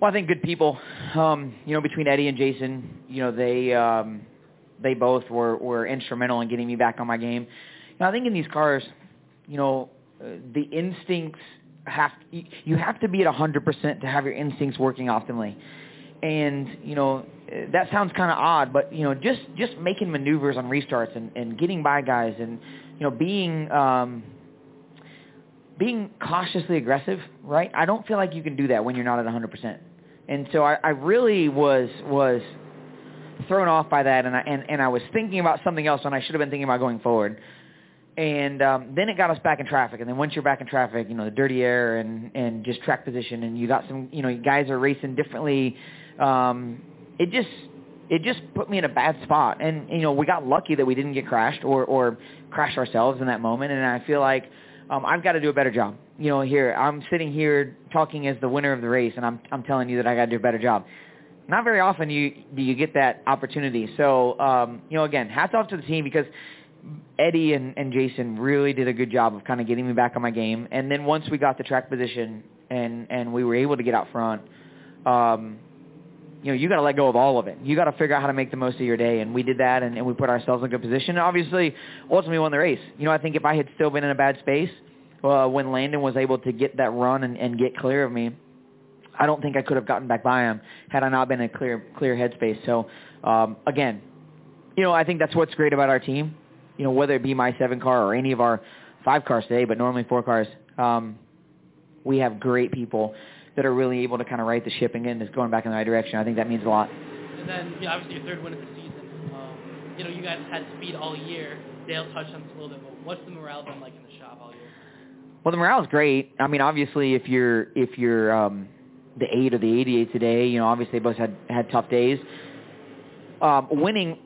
Well, I think good people. Um, you know, between Eddie and Jason, you know, they um, they both were were instrumental in getting me back on my game. You I think in these cars, you know, uh, the instincts have you have to be at 100% to have your instincts working optimally and you know that sounds kind of odd, but you know just just making maneuvers on restarts and, and getting by guys and you know being um, being cautiously aggressive, right? I don't feel like you can do that when you're not at 100%. And so I, I really was was thrown off by that, and I and, and I was thinking about something else, and I should have been thinking about going forward. And um, then it got us back in traffic, and then once you're back in traffic, you know the dirty air and and just track position, and you got some, you know, guys are racing differently um, it just it just put me in a bad spot. And you know, we got lucky that we didn't get crashed or or crash ourselves in that moment. And I feel like um, I've got to do a better job. You know, here I'm sitting here talking as the winner of the race, and I'm I'm telling you that I got to do a better job. Not very often you do you get that opportunity. So um, you know, again, hats off to the team because Eddie and, and Jason really did a good job of kind of getting me back on my game. And then once we got the track position and and we were able to get out front, um, you know, you got to let go of all of it. You got to figure out how to make the most of your day, and we did that, and, and we put ourselves in a good position. And obviously, ultimately won the race. You know, I think if I had still been in a bad space uh, when Landon was able to get that run and, and get clear of me, I don't think I could have gotten back by him had I not been in a clear clear headspace. So um, again, you know, I think that's what's great about our team. You know, whether it be my seven car or any of our five cars today, but normally four cars, um, we have great people that are really able to kind of right the ship and get us going back in the right direction. I think that means a lot. And then, you know, obviously your third win of the season. Um, you know, you guys had speed all year. Dale touched on this a little bit, but what's the morale been like in the shop all year? Well, the morale is great. I mean, obviously, if you're if you're um, the eight or the 88 today, you know, obviously they both had had tough days. Um, winning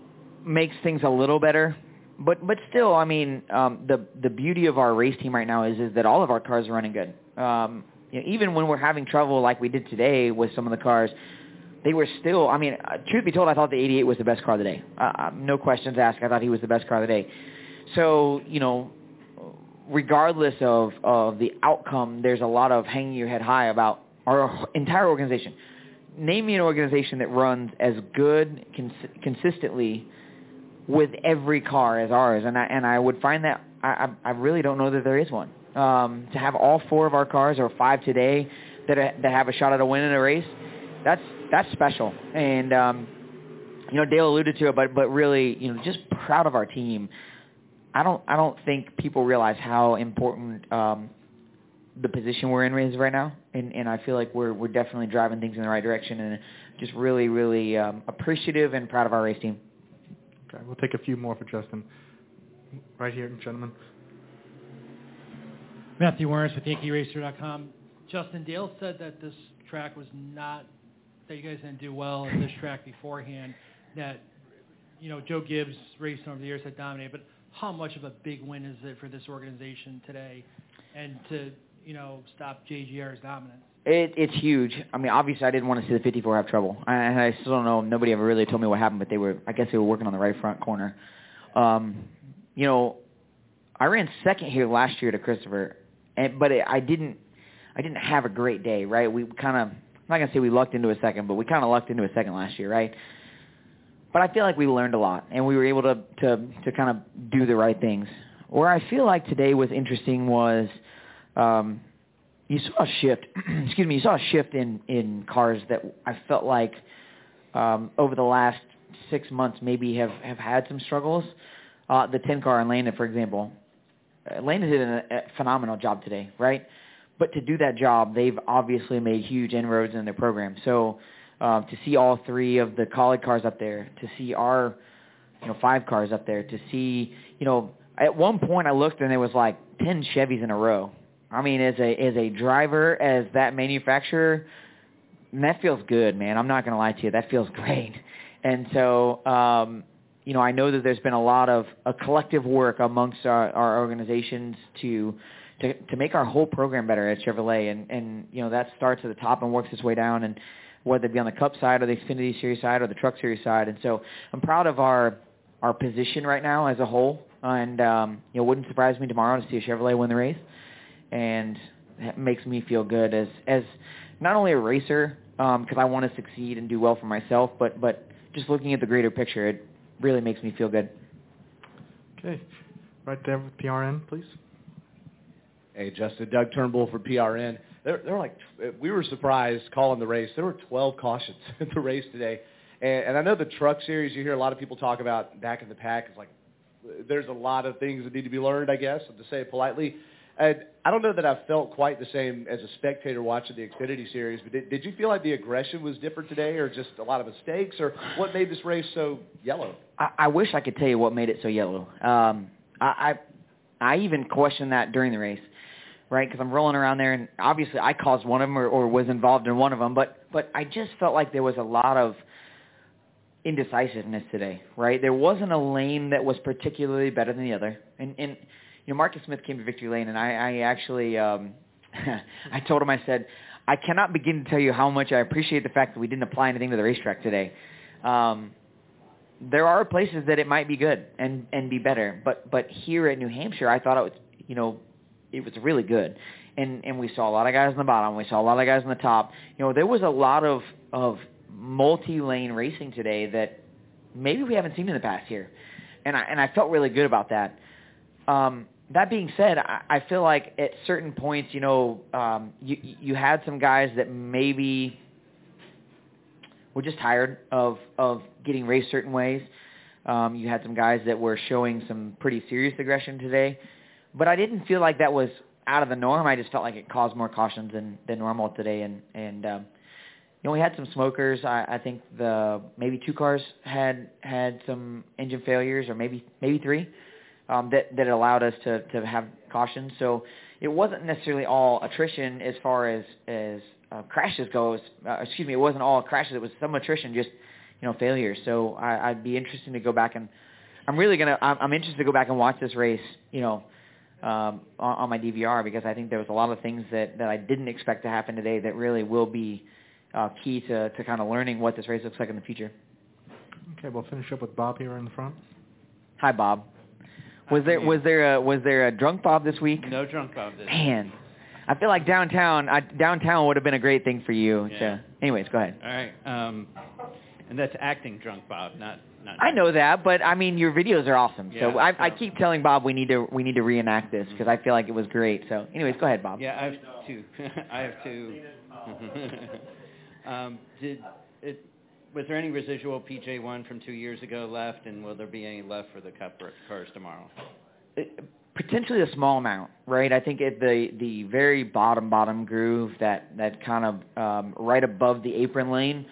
makes things a little better, but but still, I mean, um, the the beauty of our race team right now is is that all of our cars are running good. Um, you know, even when we're having trouble like we did today with some of the cars, they were still. I mean, uh, truth be told, I thought the 88 was the best car of the day. Uh, uh, no questions asked. I thought he was the best car of the day. So you know, regardless of of the outcome, there's a lot of hanging your head high about our entire organization. Name me an organization that runs as good cons- consistently with every car as ours, and I and I would find that I I really don't know that there is one um, to have all four of our cars or five today that are, that have a shot at a win in a race, that's that's special. And um, you know, Dale alluded to it, but but really, you know, just proud of our team. I don't I don't think people realize how important um, the position we're in is right now, and and I feel like we're we're definitely driving things in the right direction, and just really really um, appreciative and proud of our race team. Okay, we'll take a few more for Justin. Right here, gentlemen. Matthew Warnes with YankeeRacer.com. Justin Dale said that this track was not that you guys didn't do well at this track beforehand. That you know Joe Gibbs Racing over the years had dominated, but how much of a big win is it for this organization today, and to you know stop JGR's dominance? It, it's huge. I mean, obviously, I didn't want to see the 54 have trouble, and I I still don't know. Nobody ever really told me what happened, but they were. I guess they were working on the right front corner. Um, you know, I ran second here last year to Christopher, and but it, I didn't. I didn't have a great day, right? We kind of. I'm not gonna say we lucked into a second, but we kind of lucked into a second last year, right? But I feel like we learned a lot, and we were able to to to kind of do the right things. Where I feel like today was interesting was. Um, you saw a shift. excuse me. You saw a shift in in cars that I felt like um, over the last six months maybe have have had some struggles. Uh, the 10 car in Landon, for example, uh, Landon did a, a phenomenal job today, right? But to do that job, they've obviously made huge inroads in their program. So uh, to see all three of the Kaulig cars up there, to see our you know five cars up there, to see you know at one point I looked and there was like 10 Chevys in a row I mean, as a as a driver, as that manufacturer, that feels good, man. I'm not to lie to you. That feels great. And so, um, you know, I know that there's been a lot of a collective work amongst our, our organizations to to to make our whole program better at Chevrolet, and and you know that starts at the top and works its way down, and whether it be on the Cup side or the Xfinity Series side or the Truck Series side. And so, I'm proud of our our position right now as a whole, and um, you know, wouldn't surprise me tomorrow to see a Chevrolet win the race and it makes me feel good as as not only a racer because um, I want to succeed and do well for myself, but but just looking at the greater picture, it really makes me feel good. Okay, right there with PRN, please. Hey, Justin, Doug Turnbull for PRN. There, there were like we were surprised calling the race. There were 12 cautions in the race today, and, and I know the Truck Series. You hear a lot of people talk about back in the pack. It's like there's a lot of things that need to be learned, I guess, to say it politely. And I don't know that I felt quite the same as a spectator watching the Xfinity Series, but did, did you feel like the aggression was different today, or just a lot of mistakes, or what made this race so yellow? I, I wish I could tell you what made it so yellow. Um, I, I I even questioned that during the race, right? Because I'm rolling around there, and obviously I caused one of them or, or was involved in one of them, but but I just felt like there was a lot of indecisiveness today, right? There wasn't a lane that was particularly better than the other, and and you know, Marcus Smith came to Victory Lane, and I, I actually, um, I told him, I said, I cannot begin to tell you how much I appreciate the fact that we didn't apply anything to the racetrack today. Um, there are places that it might be good and and be better, but but here at New Hampshire, I thought it was, you know, it was really good, and and we saw a lot of guys on the bottom, we saw a lot of guys on the top. You know, there was a lot of of multi-lane racing today that maybe we haven't seen in the past here, and I and I felt really good about that. Um, that being said, I, I feel like at certain points, you know, um, you you had some guys that maybe were just tired of of getting raced certain ways. Um, you had some guys that were showing some pretty serious aggression today, but I didn't feel like that was out of the norm. I just felt like it caused more cautions than than normal today, and and um, you know we had some smokers. I, I think the maybe two cars had had some engine failures, or maybe maybe three um, that that allowed us to to have caution. So it wasn't necessarily all attrition as far as as uh, crashes goes. Uh, excuse me, it wasn't all crashes. It was some attrition, just you know failures. So I, I'd be interested to go back and I'm really gonna I'm, I'm interested to go back and watch this race. You know. Um, on, on my DVR because I think there was a lot of things that, that I didn't expect to happen today that really will be uh, key to, to kind of learning what this race looks like in the future. Okay, we'll finish up with Bob here in the front. Hi, Bob. Was there was there a was there a drunk Bob this week? No drunk Bob this Man, I feel like downtown I, downtown would have been a great thing for you. Yeah. Anyways, go ahead. All right. Um, and that's acting drunk Bob, not not. I know that, but I mean your videos are awesome. Yeah, so I, I keep telling Bob we need to we need to reenact this because I feel like it was great. So, anyways, go ahead, Bob. Yeah, I have two. I have two. um, did it? Was there any residual PJ1 from two years ago left, and will there be any left for the Cup cars tomorrow? potentially a small amount, right? I think at the the very bottom bottom groove, that that kind of um, right above the apron lane,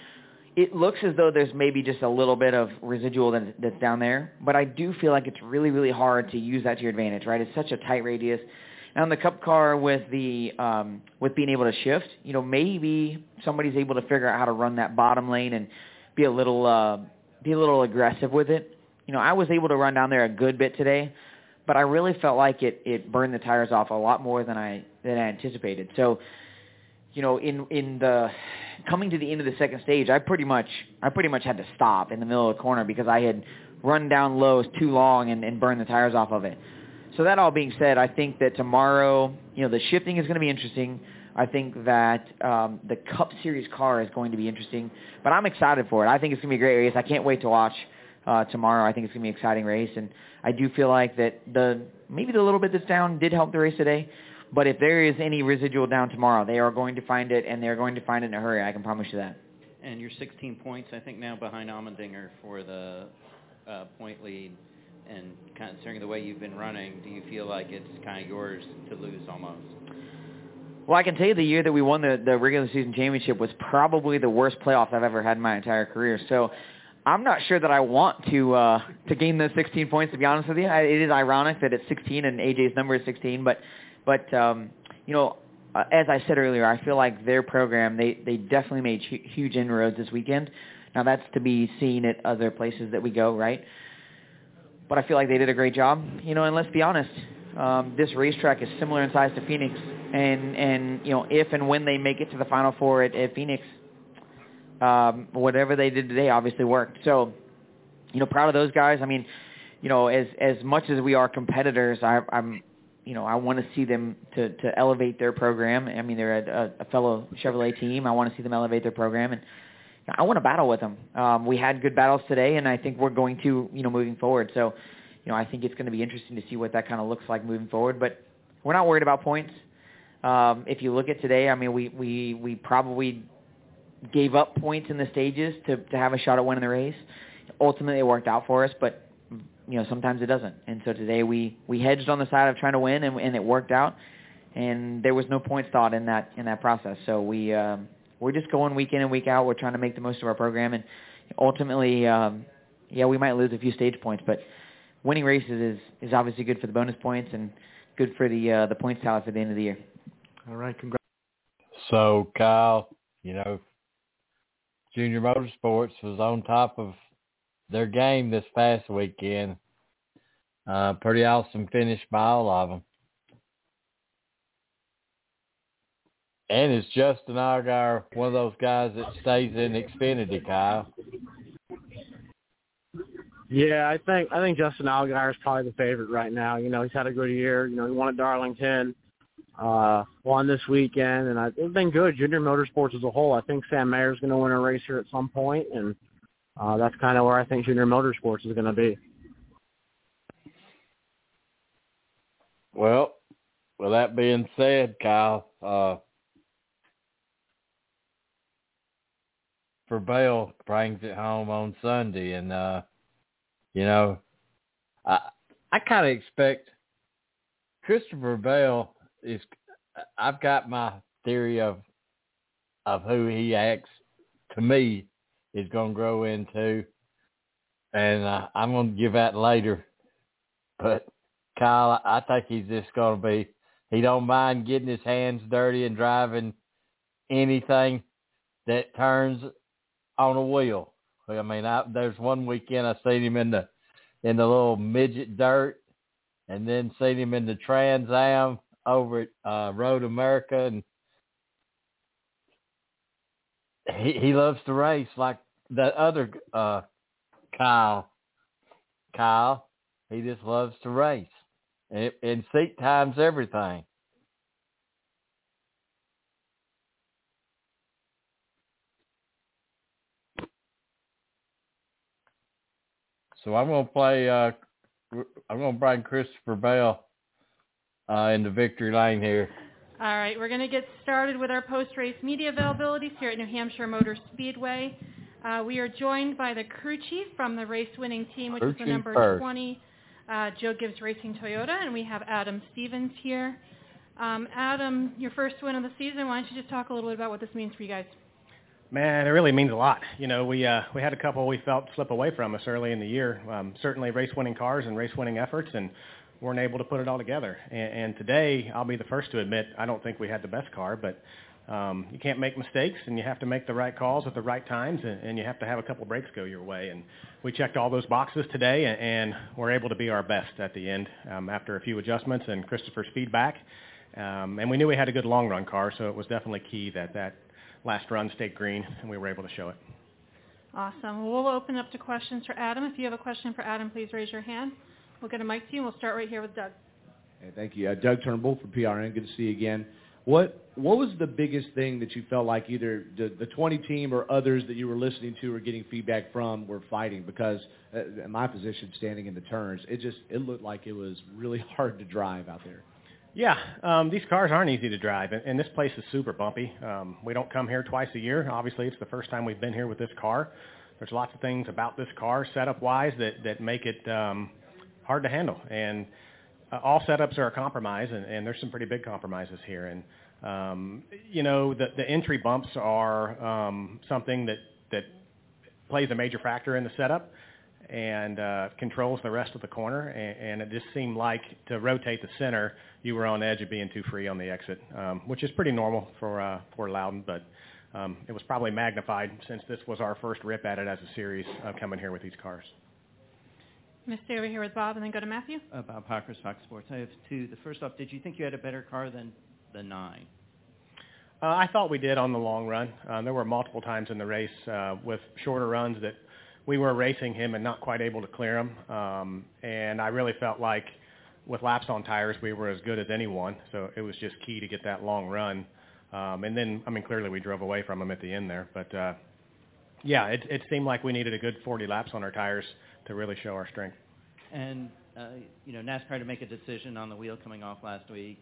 it looks as though there's maybe just a little bit of residual that, that's down there. But I do feel like it's really really hard to use that to your advantage, right? It's such a tight radius, And on the Cup car with the um, with being able to shift, you know, maybe somebody's able to figure out how to run that bottom lane and be a little uh, be a little aggressive with it. You know, I was able to run down there a good bit today, but I really felt like it it burned the tires off a lot more than I than I anticipated. So, you know, in in the coming to the end of the second stage, I pretty much I pretty much had to stop in the middle of the corner because I had run down lows too long and, and burned the tires off of it. So that all being said, I think that tomorrow, you know, the shifting is going to be interesting. I think that um, the Cup Series car is going to be interesting, but I'm excited for it. I think it's going to be a great race. I can't wait to watch uh, tomorrow. I think it's going to be an exciting race, and I do feel like that the maybe the little bit that's down did help the race today. But if there is any residual down tomorrow, they are going to find it, and they are going to find it in a hurry. I can promise you that. And you're 16 points, I think, now behind Allmendinger for the uh, point lead. And considering the way you've been running, do you feel like it's kind of yours to lose almost? Well, I can tell you the year that we won the, the regular season championship was probably the worst playoffs I've ever had in my entire career. So I'm not sure that I want to uh, to gain those 16 points. To be honest with you, I, it is ironic that it's 16 and AJ's number is 16. But but um, you know, uh, as I said earlier, I feel like their program they they definitely made huge inroads this weekend. Now that's to be seen at other places that we go, right? But I feel like they did a great job. You know, and let's be honest, um, this racetrack is similar in size to Phoenix, and and you know if and when they make it to the Final Four at, at Phoenix, um, whatever they did today obviously worked. So, you know, proud of those guys. I mean, you know, as as much as we are competitors, I, I'm you know, I want to see them to to elevate their program. I mean, they're a, a fellow Chevrolet team. I want to see them elevate their program, and I want to battle with them. Um, we had good battles today, and I think we're going to, you know, moving forward. So, you know, I think it's going to be interesting to see what that kind of looks like moving forward. But we're not worried about points. Um, if you look at today, I mean, we we we probably gave up points in the stages to to have a shot at winning the race. Ultimately, it worked out for us, but you know sometimes it doesn't. And so today we we hedged on the side of trying to win, and, and it worked out. And there was no points thought in that in that process. So we um, we're just going week in and week out. We're trying to make the most of our program, and ultimately, um, yeah, we might lose a few stage points, but winning races is is obviously good for the bonus points and good for the uh, the points tally for the end of the year. All right, congrats. So Kyle, you know, Junior Motorsports was on top of their game this past weekend. Uh, pretty awesome finish by all of them. And is Justin Allgaier one of those guys that stays in Xfinity, Kyle? Yeah, I think I think Justin Allgaier is probably the favorite right now. You know, he's had a good year. You know, he won at Darlington, uh, won this weekend, and I, it's been good. Junior Motorsports as a whole. I think Sam Mayer's going to win a race here at some point, and uh, that's kind of where I think Junior Motorsports is going to be. Well, with that being said, Kyle, uh, for Bell brings it home on Sunday, and uh, you know, I I kind of expect Christopher Bell is. I've got my theory of of who he acts to me is going to grow into, and uh, I'm going to give that later. But Kyle, I think he's just going to be. He don't mind getting his hands dirty and driving anything that turns on a wheel. I mean, I, there's one weekend I seen him in the in the little midget dirt, and then seen him in the Trans Am over at uh, Road America, and he he loves to race like that other uh, Kyle. Kyle, he just loves to race, and, and seat times everything. So I'm going to play. Uh, I'm going to bring Christopher Bell uh, into victory lane here. All right, we're going to get started with our post-race media availabilities here at New Hampshire Motor Speedway. Uh, we are joined by the crew chief from the race-winning team, which Crew is the number first. 20, uh, Joe Gibbs Racing Toyota, and we have Adam Stevens here. Um, Adam, your first win of the season. Why don't you just talk a little bit about what this means for you guys? Man, it really means a lot. You know, we uh, we had a couple we felt slip away from us early in the year. Um, certainly, race-winning cars and race-winning efforts, and weren't able to put it all together. And, and today, I'll be the first to admit, I don't think we had the best car, but um, you can't make mistakes, and you have to make the right calls at the right times, and, and you have to have a couple breaks go your way. And we checked all those boxes today, and, and we're able to be our best at the end um, after a few adjustments and Christopher's feedback. Um, and we knew we had a good long run car, so it was definitely key that that last run stayed green, and we were able to show it. Awesome. Well, we'll open up to questions for Adam. If you have a question for Adam, please raise your hand. We'll get a mic to you, and we'll start right here with Doug. Hey, thank you. Uh, Doug Turnbull from PRN. Good to see you again. What what was the biggest thing that you felt like either the, the 20 team or others that you were listening to or getting feedback from were fighting? Because uh, in my position, standing in the turns, it just it looked like it was really hard to drive out there. Yeah, um, these cars aren't easy to drive, and, and this place is super bumpy. Um, we don't come here twice a year. Obviously, it's the first time we've been here with this car. There's lots of things about this car, setup-wise, that that make it um, hard to handle. And uh, all setups are a compromise, and, and there's some pretty big compromises here. And um, you know, the, the entry bumps are um, something that that plays a major factor in the setup and uh, controls the rest of the corner. And, and it just seemed like to rotate the center, you were on edge of being too free on the exit, um, which is pretty normal for uh, for Loudon, but. Um, it was probably magnified since this was our first rip at it as a series uh, coming here with these cars. I'm going to stay over here with Bob and then go to Matthew. Uh, Bob Pockrass, Fox Sports. I have two. The first off, did you think you had a better car than the nine? Uh, I thought we did on the long run. Uh, there were multiple times in the race uh, with shorter runs that we were racing him and not quite able to clear him. Um, and I really felt like with laps on tires, we were as good as anyone. So it was just key to get that long run. Um, and then, I mean, clearly we drove away from him at the end there. But uh, yeah, it, it seemed like we needed a good 40 laps on our tires to really show our strength. And uh, you know, NASCAR to make a decision on the wheel coming off last week.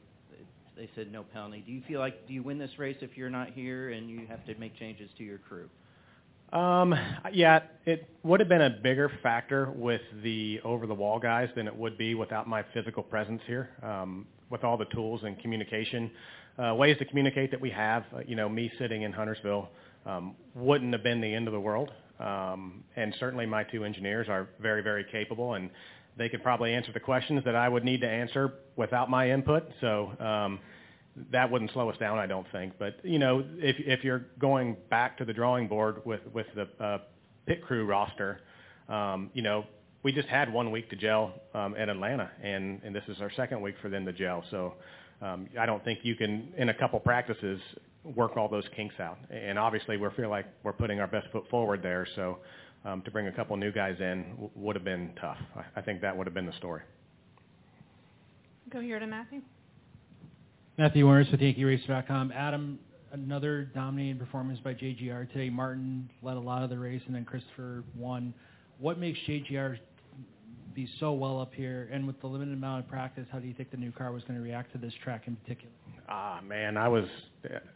They said no penalty. Do you feel like do you win this race if you're not here and you have to make changes to your crew? Um, yeah, it would have been a bigger factor with the over-the-wall guys than it would be without my physical presence here. Um, with all the tools and communication, uh, ways to communicate that we have, uh, you know, me sitting in Huntersville um, wouldn't have been the end of the world. Um, and certainly my two engineers are very, very capable, and they could probably answer the questions that I would need to answer without my input. So um, that wouldn't slow us down, I don't think. But you know, if if you're going back to the drawing board with with the uh, pit crew roster, um, you know, we just had one week to gel um, in Atlanta, and and this is our second week for them to gel. So um, I don't think you can in a couple practices work all those kinks out. And obviously, we feel like we're putting our best foot forward there. So um, to bring a couple new guys in w- would have been tough. I, I think that would have been the story. Go here to Matthew. Matthew Warners with YankeeRacer.com. Adam, another dominating performance by JGR today. Martin led a lot of the race, and then Christopher won. What makes JGR be so well up here? And with the limited amount of practice, how do you think the new car was going to react to this track in particular? Ah, man, I was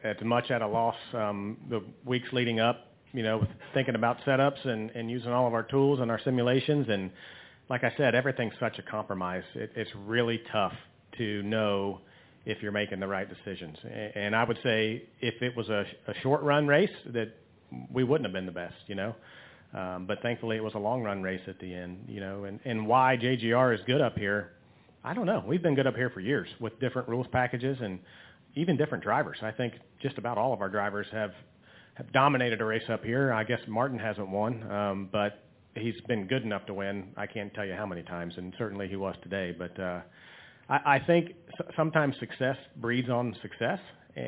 as much at a loss um, the weeks leading up. You know, thinking about setups and, and using all of our tools and our simulations. And like I said, everything's such a compromise. It, it's really tough to know if you're making the right decisions. And I would say if it was a, a short run race, that we wouldn't have been the best, you know. Um, but thankfully, it was a long run race at the end, you know. And, and why JGR is good up here, I don't know. We've been good up here for years with different rules packages and even different drivers. I think just about all of our drivers have have dominated a race up here. I guess Martin hasn't won, um, but he's been good enough to win. I can't tell you how many times, and certainly he was today. But uh, I, I think sometimes success breeds on success,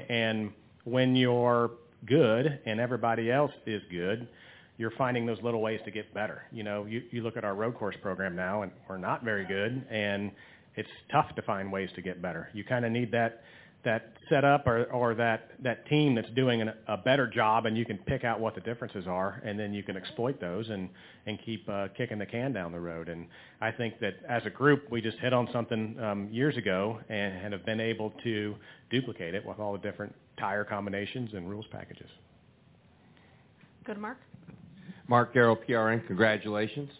and when you're good and everybody else is good, you're finding those little ways to get better. You know, you, you look at our road course program now, and we're not very good, and it's tough to find ways to get better. You kind of need that that setup or, or that, that team that's doing an, a better job and you can pick out what the differences are and then you can exploit those and, and keep uh, kicking the can down the road. And I think that as a group, we just hit on something um, years ago and, and have been able to duplicate it with all the different tire combinations and rules packages. Go to Mark. Mark Garrow, PRN, congratulations.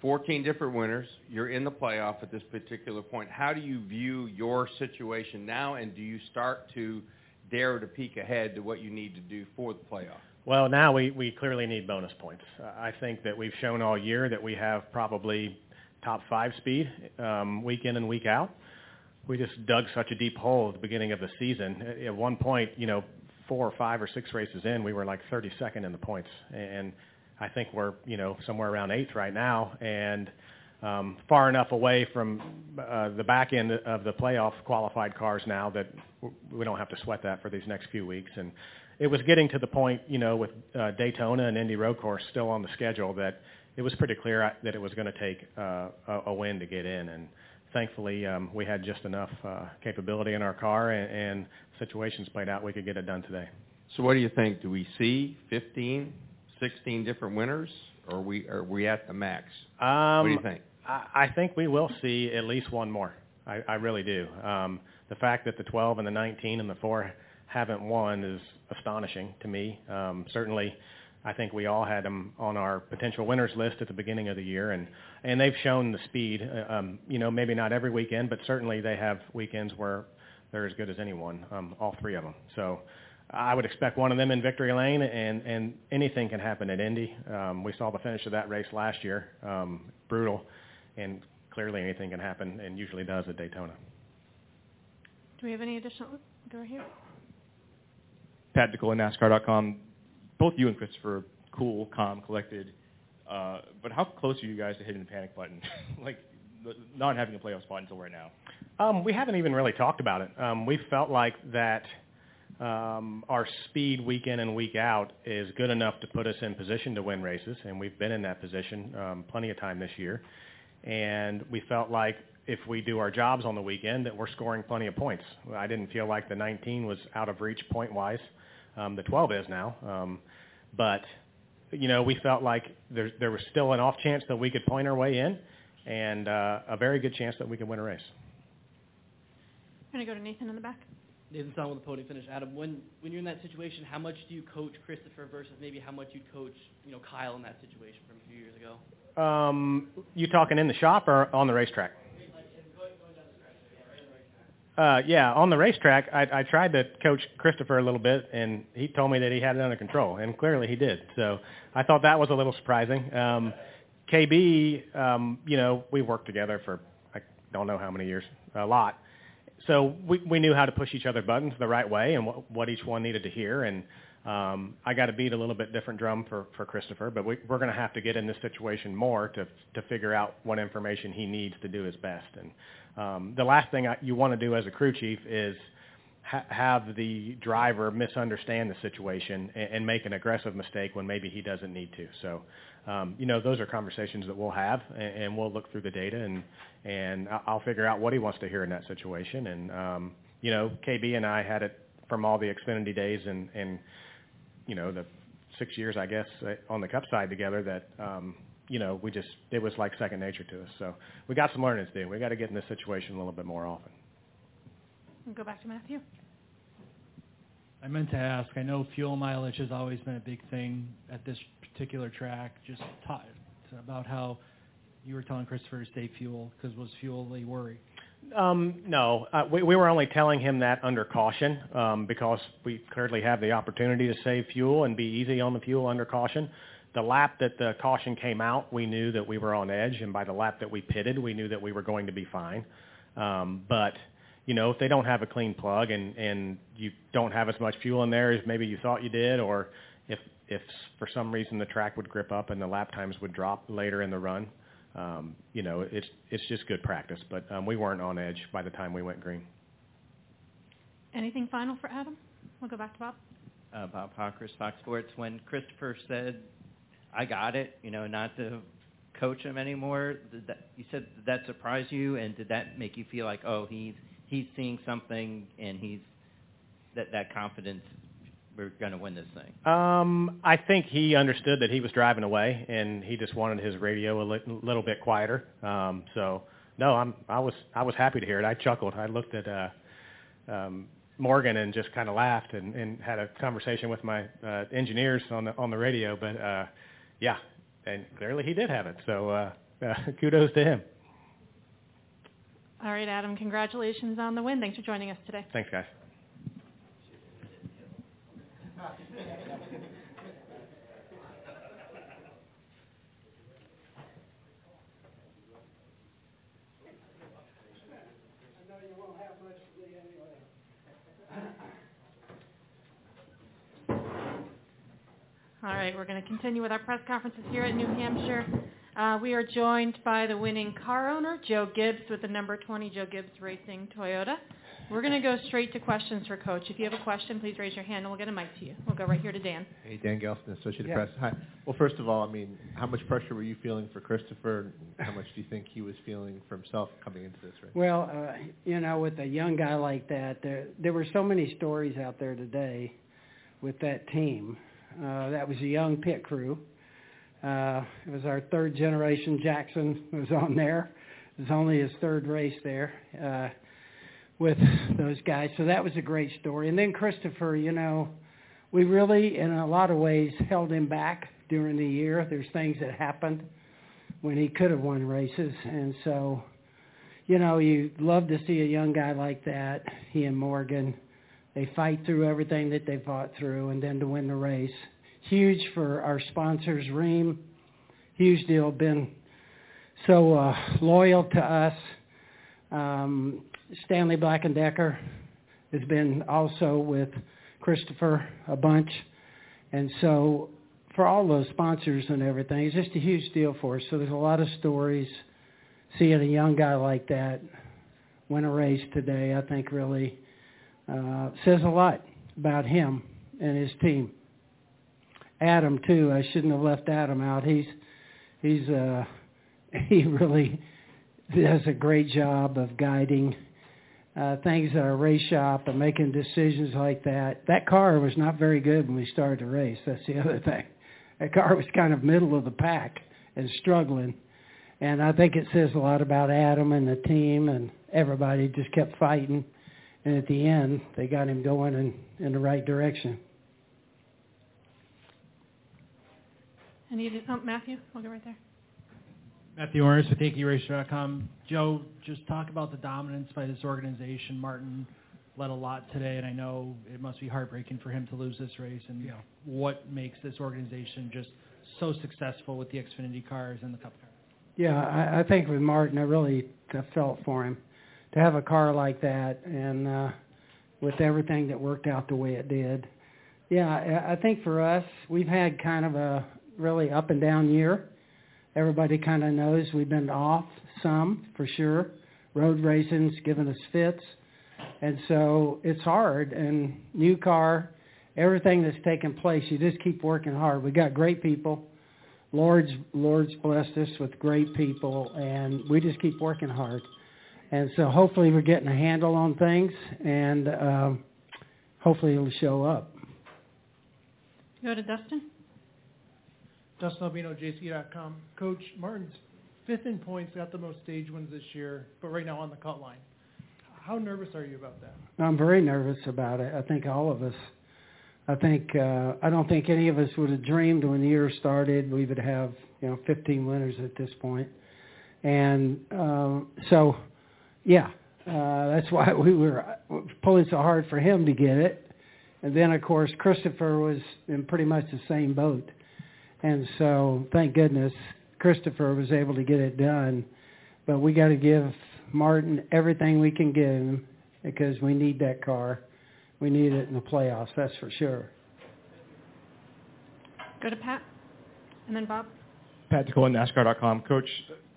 14 different winners. You're in the playoff at this particular point. How do you view your situation now, and do you start to dare to peek ahead to what you need to do for the playoff? Well, now we, we clearly need bonus points. I think that we've shown all year that we have probably top five speed um, week in and week out. We just dug such a deep hole at the beginning of the season. At, at one point, you know, four or five or six races in, we were like 32nd in the points, and I think we're you know somewhere around eighth right now, and um, far enough away from uh, the back end of the playoff qualified cars now that we don't have to sweat that for these next few weeks. And it was getting to the point, you know, with uh, Daytona and Indy Road Course still on the schedule that it was pretty clear that it was going to take uh, a, a win to get in. And thankfully, um, we had just enough uh, capability in our car, and, and situations played out we could get it done today. So what do you think? Do we see 15, 16 different winners, or are we are we at the max? Um, what do you think? I, I think we will see at least one more. I, I really do. Um, the fact that the 12 and the 19 and the four haven't won is astonishing to me. Um, certainly, I think we all had them on our potential winners list at the beginning of the year, and and they've shown the speed. Uh, Um, you know, maybe not every weekend, but certainly they have weekends where they're as good as anyone. Um, all three of them. So. I would expect one of them in victory lane, and and anything can happen at Indy. Um, we saw the finish of that race last year, um, brutal, and clearly anything can happen, and usually does at Daytona. Do we have any additional? Go right here. Pat DeCola, NASCAR.com. Both you and Christopher, cool, calm, collected. Uh, but how close are you guys to hitting the panic button? like not having a playoff spot until right now. Um, we haven't even really talked about it. Um, we felt like that um, our speed week in and week out is good enough to put us in position to win races, and we've been in that position um, plenty of time this year. And we felt like if we do our jobs on the weekend, that we're scoring plenty of points. I didn't feel like the 19 was out of reach point-wise. Um, the 12 is now, um, but you know we felt like there there was still an off chance that we could point our way in, and uh, a very good chance that we could win a race. I'm to go to Nathan in the back. Nathan Song with the podium finish. Adam, when when you're in that situation, how much do you coach Christopher versus maybe how much you coach, you know, Kyle in that situation from a few years ago? Um, you talking in the shop or on the racetrack? Uh, yeah, on the racetrack, I, I tried to coach Christopher a little bit, and he told me that he had it under control, and clearly he did. So I thought that was a little surprising. Um, KB, um, you know, we worked together for I don't know how many years, a lot. So we we knew how to push each other buttons the right way and what, what each one needed to hear. And um, I got to beat a little bit different drum for for Christopher, but we, we're going to have to get in this situation more to to figure out what information he needs to do his best. And um, the last thing I, you want to do as a crew chief is ha- have the driver misunderstand the situation and, and make an aggressive mistake when maybe he doesn't need to. So, um, you know, those are conversations that we'll have, and, and we'll look through the data and and I- I'll figure out what he wants to hear in that situation. And um, you know, KB and I had it from all the Xfinity days and and you know the six years I guess uh, on the Cup side together that um, you know we just it was like second nature to us. So we got some learning to do. We got to get in this situation a little bit more often. We'll go back to Matthew. I meant to ask, I know fuel mileage has always been a big thing at this particular track. Just talk about how you were telling Christopher to save fuel because was fuel a worry? Um, no, uh, we, we were only telling him that under caution um, because we clearly have the opportunity to save fuel and be easy on the fuel under caution. The lap that the caution came out, we knew that we were on edge, and by the lap that we pitted, we knew that we were going to be fine. Um, but you know, if they don't have a clean plug and and you don't have as much fuel in there as maybe you thought you did, or if if for some reason the track would grip up and the lap times would drop later in the run, um, you know, it's it's just good practice. But um, we weren't on edge by the time we went green. Anything final for Adam? We'll go back to Bob. uh, Bob Pockrass, Fox Sports, when Christopher said, "I got it," you know, not to coach him anymore. Did that, you said did that surprise you, and did that make you feel like, oh, he's he's seeing something, and he's that that confidence, we're going to win this thing. Um, I think he understood that he was driving away, and he just wanted his radio a li- little bit quieter. Um, so no, I'm I was I was happy to hear it. I chuckled. I looked at uh, um, Morgan and just kind of laughed and, and had a conversation with my uh, engineers on the on the radio. But uh, yeah, and clearly he did have it. So uh, uh, kudos to him. All right, Adam, congratulations on the win. Thanks for joining us today. Thanks, guys. All right, we're going to continue with our press conferences here at New Hampshire. Uh, we are joined by the winning car owner, Joe Gibbs, with the number 20 Joe Gibbs Racing Toyota. We're going to go straight to questions for Coach. If you have a question, please raise your hand and we'll get a mic to you. We'll go right here to Dan. Hey, Dan Gelston, Associated Yeah. Press. Hi. Well, first of all, I mean, how much pressure were you feeling for Christopher? and How much do you think he was feeling for himself coming into this race? Well, uh, you know, with a young guy like that, there there were so many stories out there today with that team. Uh, that was a young pit crew. Uh, it was our third generation. Jackson was on there. It was only his third race there uh, with those guys. So that was a great story. And then Christopher, you know, we really, in a lot of ways, held him back during the year. There's things that happened when he could have won races, and so you know, you love to see a young guy like that. He and Morgan, they fight through everything that they fought through, and then to win the race, huge for our sponsors, Rheem. Huge deal. Been so uh, loyal to us. Um, Stanley Black and Decker has been also with Christopher a bunch, and so for all those sponsors and everything, it's just a huge deal for us. So there's a lot of stories seeing a young guy like that win a race today, I think really uh, says a lot about him and his team. Adam too. I shouldn't have left Adam out. He's he's uh, he really does a great job of guiding uh, things at our race shop and making decisions like that. That car was not very good when we started the race. That's the other thing. That car was kind of middle of the pack and struggling. And I think it says a lot about Adam and the team and everybody just kept fighting. And at the end, they got him going in, in the right direction. Any, oh, Matthew, we'll go right there. Matthew Ernst with YankeeRacer.com. Joe, just talk about the dominance by this organization. Martin led a lot today, and I know it must be heartbreaking for him to lose this race. And you know, what makes this organization just so successful with the Xfinity cars and the Cup cars? Yeah, I, I think with Martin, I really I felt for him to have a car like that, and uh, with everything that worked out the way it did. Yeah, I think for us, we've had kind of a really up and down year. Everybody kind of knows we've been off some for sure. Road racing's given us fits, and so it's hard. And new car, everything that's taken place, you just keep working hard. We got great people. Lord's Lord's blessed us with great people, and we just keep working hard. And so hopefully we're getting a handle on things, and um, hopefully it'll show up. Go to Dustin. Dustin Albino, Jayski.com. Coach Martin's fifth in points, got the most stage wins this year, but right now on the cut line. How nervous are you about that? I'm very nervous about it. I think all of us. I think uh, I don't think any of us would have dreamed when the year started we would have you know 15 winners at this point. point, and um, so yeah, uh, that's why we were pulling so hard for him to get it, and then of course Christopher was in pretty much the same boat, and so thank goodness Christopher was able to get it done, but we got to give Martin everything we can give him because we need that car. We need it in the playoffs, that's for sure. Go to Pat. And then Bob. Pat DeCola, NASCAR.com. Coach,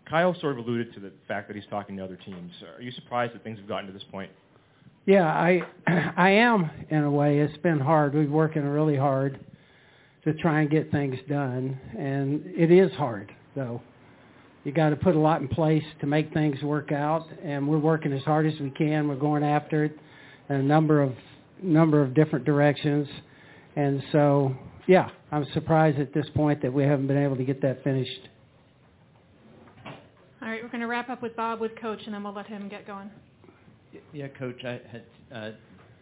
Kyle sort of alluded to the fact that he's talking to other teams. Are you surprised that things have gotten to this point? Yeah, I I am in a way. It's been hard. We're working really hard to try and get things done, and it is hard though. You got to put a lot in place to make things work out, and we're working as hard as we can. We're going after it in a number of number of different directions, and so yeah, I'm surprised at this point that we haven't been able to get that finished. All right, we're going to wrap up with Bob with Coach, and then we'll let him get going. Yeah, Coach, I had uh,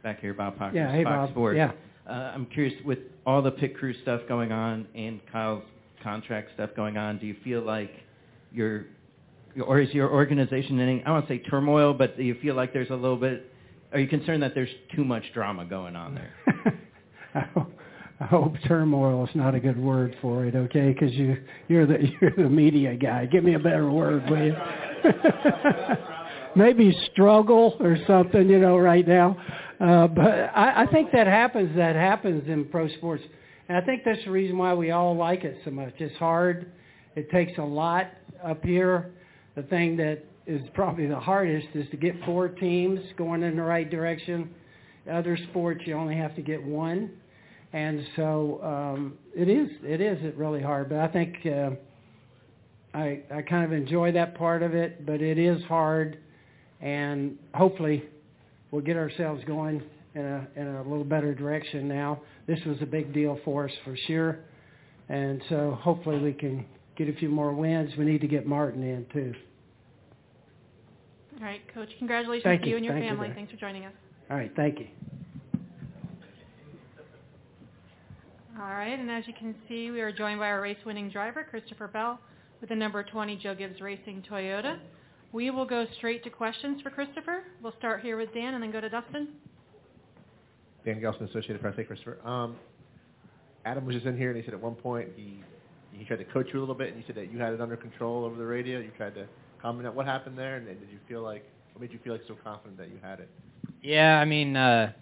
back here, Bob Pockrass, Yeah, hey, Fox Bob. Sports. Yeah. Uh, I'm curious, with all the pit crew stuff going on and Kyle's contract stuff going on, do you feel like your, or is your organization in, any, I don't want to say turmoil, but do you feel like there's a little bit, are you concerned that there's too much drama going on there? I hope turmoil is not a good word for it, okay? Because you you're the you're the media guy. Give me a better word, will you? Maybe struggle or something, you know, right now. Uh, but I, I think that happens. That happens in pro sports. And I think that's the reason why we all like it so much. It's hard. It takes a lot up here. The thing that is probably the hardest is to get four teams going in the right direction. Other sports, you only have to get one. And so um, it is it is really hard. But I think uh, I I kind of enjoy that part of it. But it is hard, and hopefully we'll get ourselves going in a in a little better direction now. This was a big deal for us for sure, and so hopefully we can get a few more wins. We need to get Martin in too. All right, Coach. Congratulations Thank to you you. and your Thank family. Barry. Thanks for joining us. All right, thank you. All right, and as you can see, we are joined by our race-winning driver, Christopher Bell, with the number 20 Joe Gibbs Racing Toyota. We will go straight to questions for Christopher. We'll start here with Dan and then go to Dustin. Dan Gelston, Associated Press. Hey, Christopher. Um, Adam was just in here, and he said at one point he he tried to coach you a little bit, and you said that you had it under control over the radio. You tried to comment on what happened there, and did you feel like what made you feel like so confident that you had it? Yeah, I mean, uh,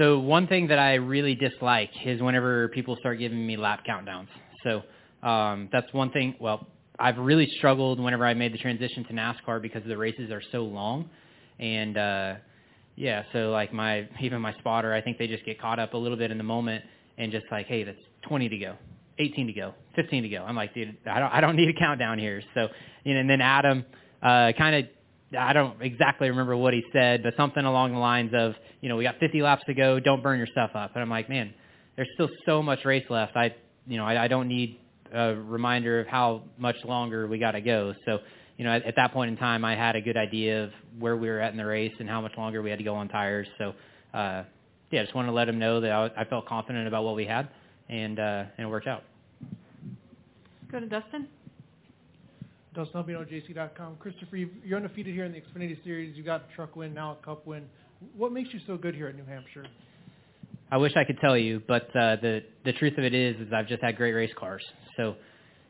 so one thing that I really dislike is whenever people start giving me lap countdowns. So um, that's one thing. Well, I've really struggled whenever I made the transition to NASCAR because the races are so long, and uh, yeah, so like my even my spotter, I think they just get caught up a little bit in the moment and just like, hey, that's 20 to go, 18 to go, 15 to go. I'm like, dude, I don't I don't need a countdown here. So you know, and then Adam uh, kind of I don't exactly remember what he said, but something along the lines of, you know, we got 50 laps to go, don't burn your stuff up. And I'm like, man, there's still so much race left. I, you know, I, I don't need a reminder of how much longer we got to go. So, you know, at, at that point in time, I had a good idea of where we were at in the race and how much longer we had to go on tires. So, uh, yeah, just wanted to let him know that I, I felt confident about what we had, and uh, and it worked out. Go to Dustin. Dustin Albino, Jayski.com. Christopher, you're undefeated here in the Xfinity Series. You got a truck win, now a cup win. What makes you so good here at New Hampshire? I wish I could tell you, but uh, the the truth of it is, is I've just had great race cars. So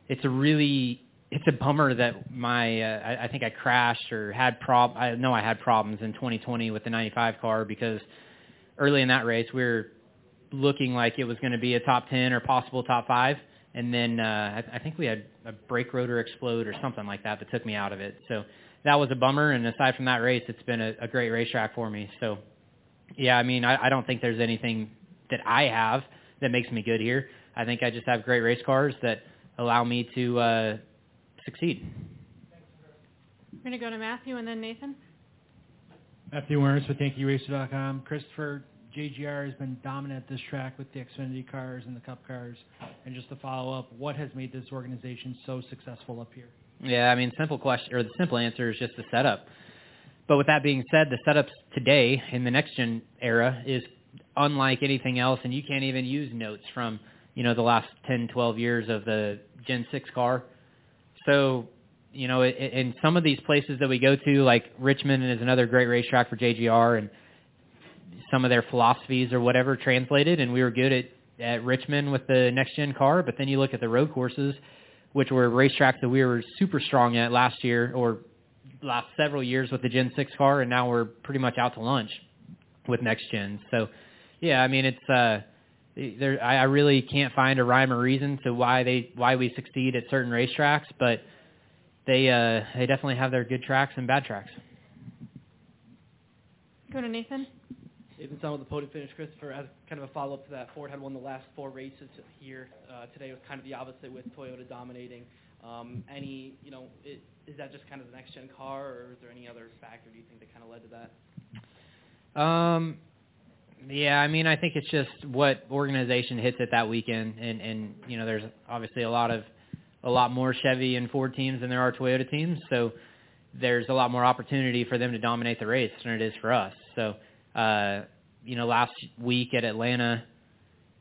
it's a really it's a bummer that my uh, I, I think I crashed or had prob I know I had problems in 2020 with the 95 car because early in that race we were looking like it was going to be a top 10 or possible top five, and then uh, I, I think we had a brake rotor explode or something like that that took me out of it. So that was a bummer. And aside from that race, it's been a, a great racetrack for me. So yeah, I mean, I, I don't think there's anything that I have that makes me good here. I think I just have great race cars that allow me to uh, succeed. We're going to go to Matthew and then Nathan. Matthew Werner with YankeeRacer.com. Christopher, JGR has been dominant at this track with the Xfinity cars and the Cup cars. And just to follow up, what has made this organization so successful up here? Yeah, I mean, simple question or the simple answer is just the setup. But with that being said, the setups today in the next gen era is unlike anything else, and you can't even use notes from you know the last 10, 12 years of the Gen 6 car. So you know, in some of these places that we go to, like Richmond is another great racetrack for JGR, and some of their philosophies or whatever translated, and we were good at at Richmond with the next gen car. But then you look at the road courses, which were racetracks that we were super strong at last year or last several years with the Gen 6 car, and now we're pretty much out to lunch with next gen. So, yeah, I mean, it's uh, there. I, I really can't find a rhyme or reason to why they why we succeed at certain racetracks, but they uh, they definitely have their good tracks and bad tracks. Go to Nathan. Nathan Son with the podium finish, Christopher. As kind of a follow-up to that, Ford had won the last four races here. Uh, today was kind of the opposite with Toyota dominating. Um, any, you know, it, is that just kind of the next-gen car, or is there any other factor do you think that kind of led to that? Um, yeah, I mean, I think it's just what organization hits it that weekend, and and you know, there's obviously a lot of a lot more Chevy and Ford teams than there are Toyota teams, so there's a lot more opportunity for them to dominate the race than it is for us. So, uh, you know, last week at Atlanta,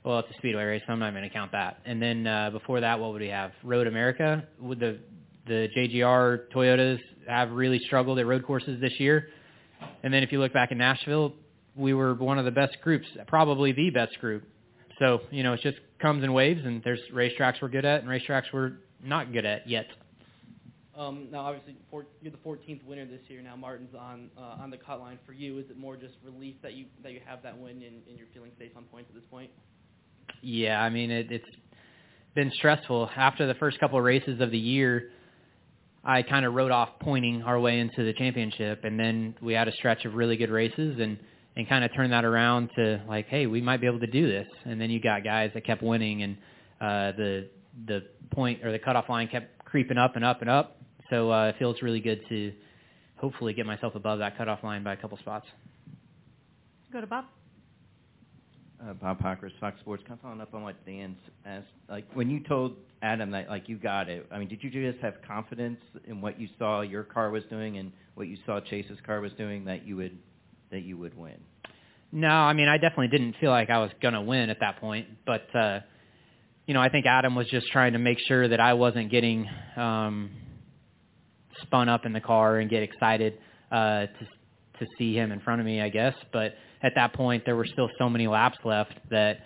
well, it's a speedway race, so I'm not going to count that. And then uh, before that, what would we have? Road America. Would the the JGR Toyotas have really struggled at road courses this year? And then if you look back in Nashville, we were one of the best groups, probably the best group. So, you know, it just comes in waves, and there's racetracks we're good at and racetracks we're not good at yet. Um, now, obviously, four, you're the 14th winner this year. Now, Martin's on uh, on the cut line for you. Is it more just relief that you that you have that win and, and you're feeling safe on points at this point? Yeah, I mean it, it's been stressful. After the first couple of races of the year, I kind of wrote off pointing our way into the championship, and then we had a stretch of really good races, and and kind of turned that around to like, hey, we might be able to do this. And then you got guys that kept winning, and uh, the the point or the cutoff line kept creeping up and up and up. So uh, it feels really good to hopefully get myself above that cutoff line by a couple spots. Go to Bob. Uh, Bob Pockrass, Fox Sports. Kind of following up on what Dan asked. Like when you told Adam that like you got it. I mean, did you just have confidence in what you saw your car was doing and what you saw Chase's car was doing that you would that you would win? No, I mean I definitely didn't feel like I was gonna win at that point, but uh, you know I think Adam was just trying to make sure that I wasn't getting um, spun up in the car and get excited uh, to to see him in front of me, I guess. But at that point, there were still so many laps left that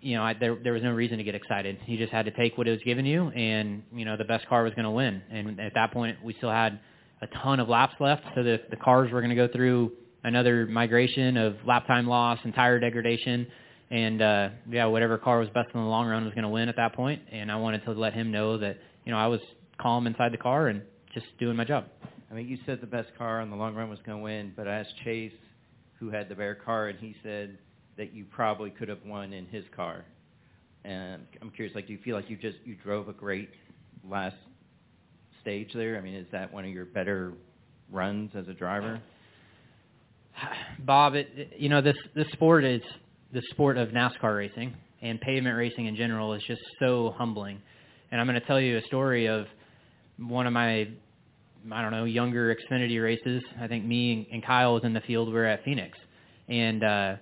you know I, there there was no reason to get excited. You just had to take what it was given you, and you know the best car was going to win. And at that point, we still had a ton of laps left, so the the cars were going to go through another migration of lap time loss and tire degradation. And uh, yeah, whatever car was best in the long run was going to win at that point. And I wanted to let him know that you know I was calm inside the car and just doing my job. I mean, you said the best car in the long run was going to win, but I asked Chase, who had the better car, and he said that you probably could have won in his car. And I'm curious, like, do you feel like you just you drove a great last stage there? I mean, is that one of your better runs as a driver? Bob, it, you know this this sport is the sport of NASCAR racing and pavement racing in general is just so humbling. And I'm going to tell you a story of one of my I don't know younger Xfinity races. I think me and, Kyle was in the field. We were at Phoenix, and uh,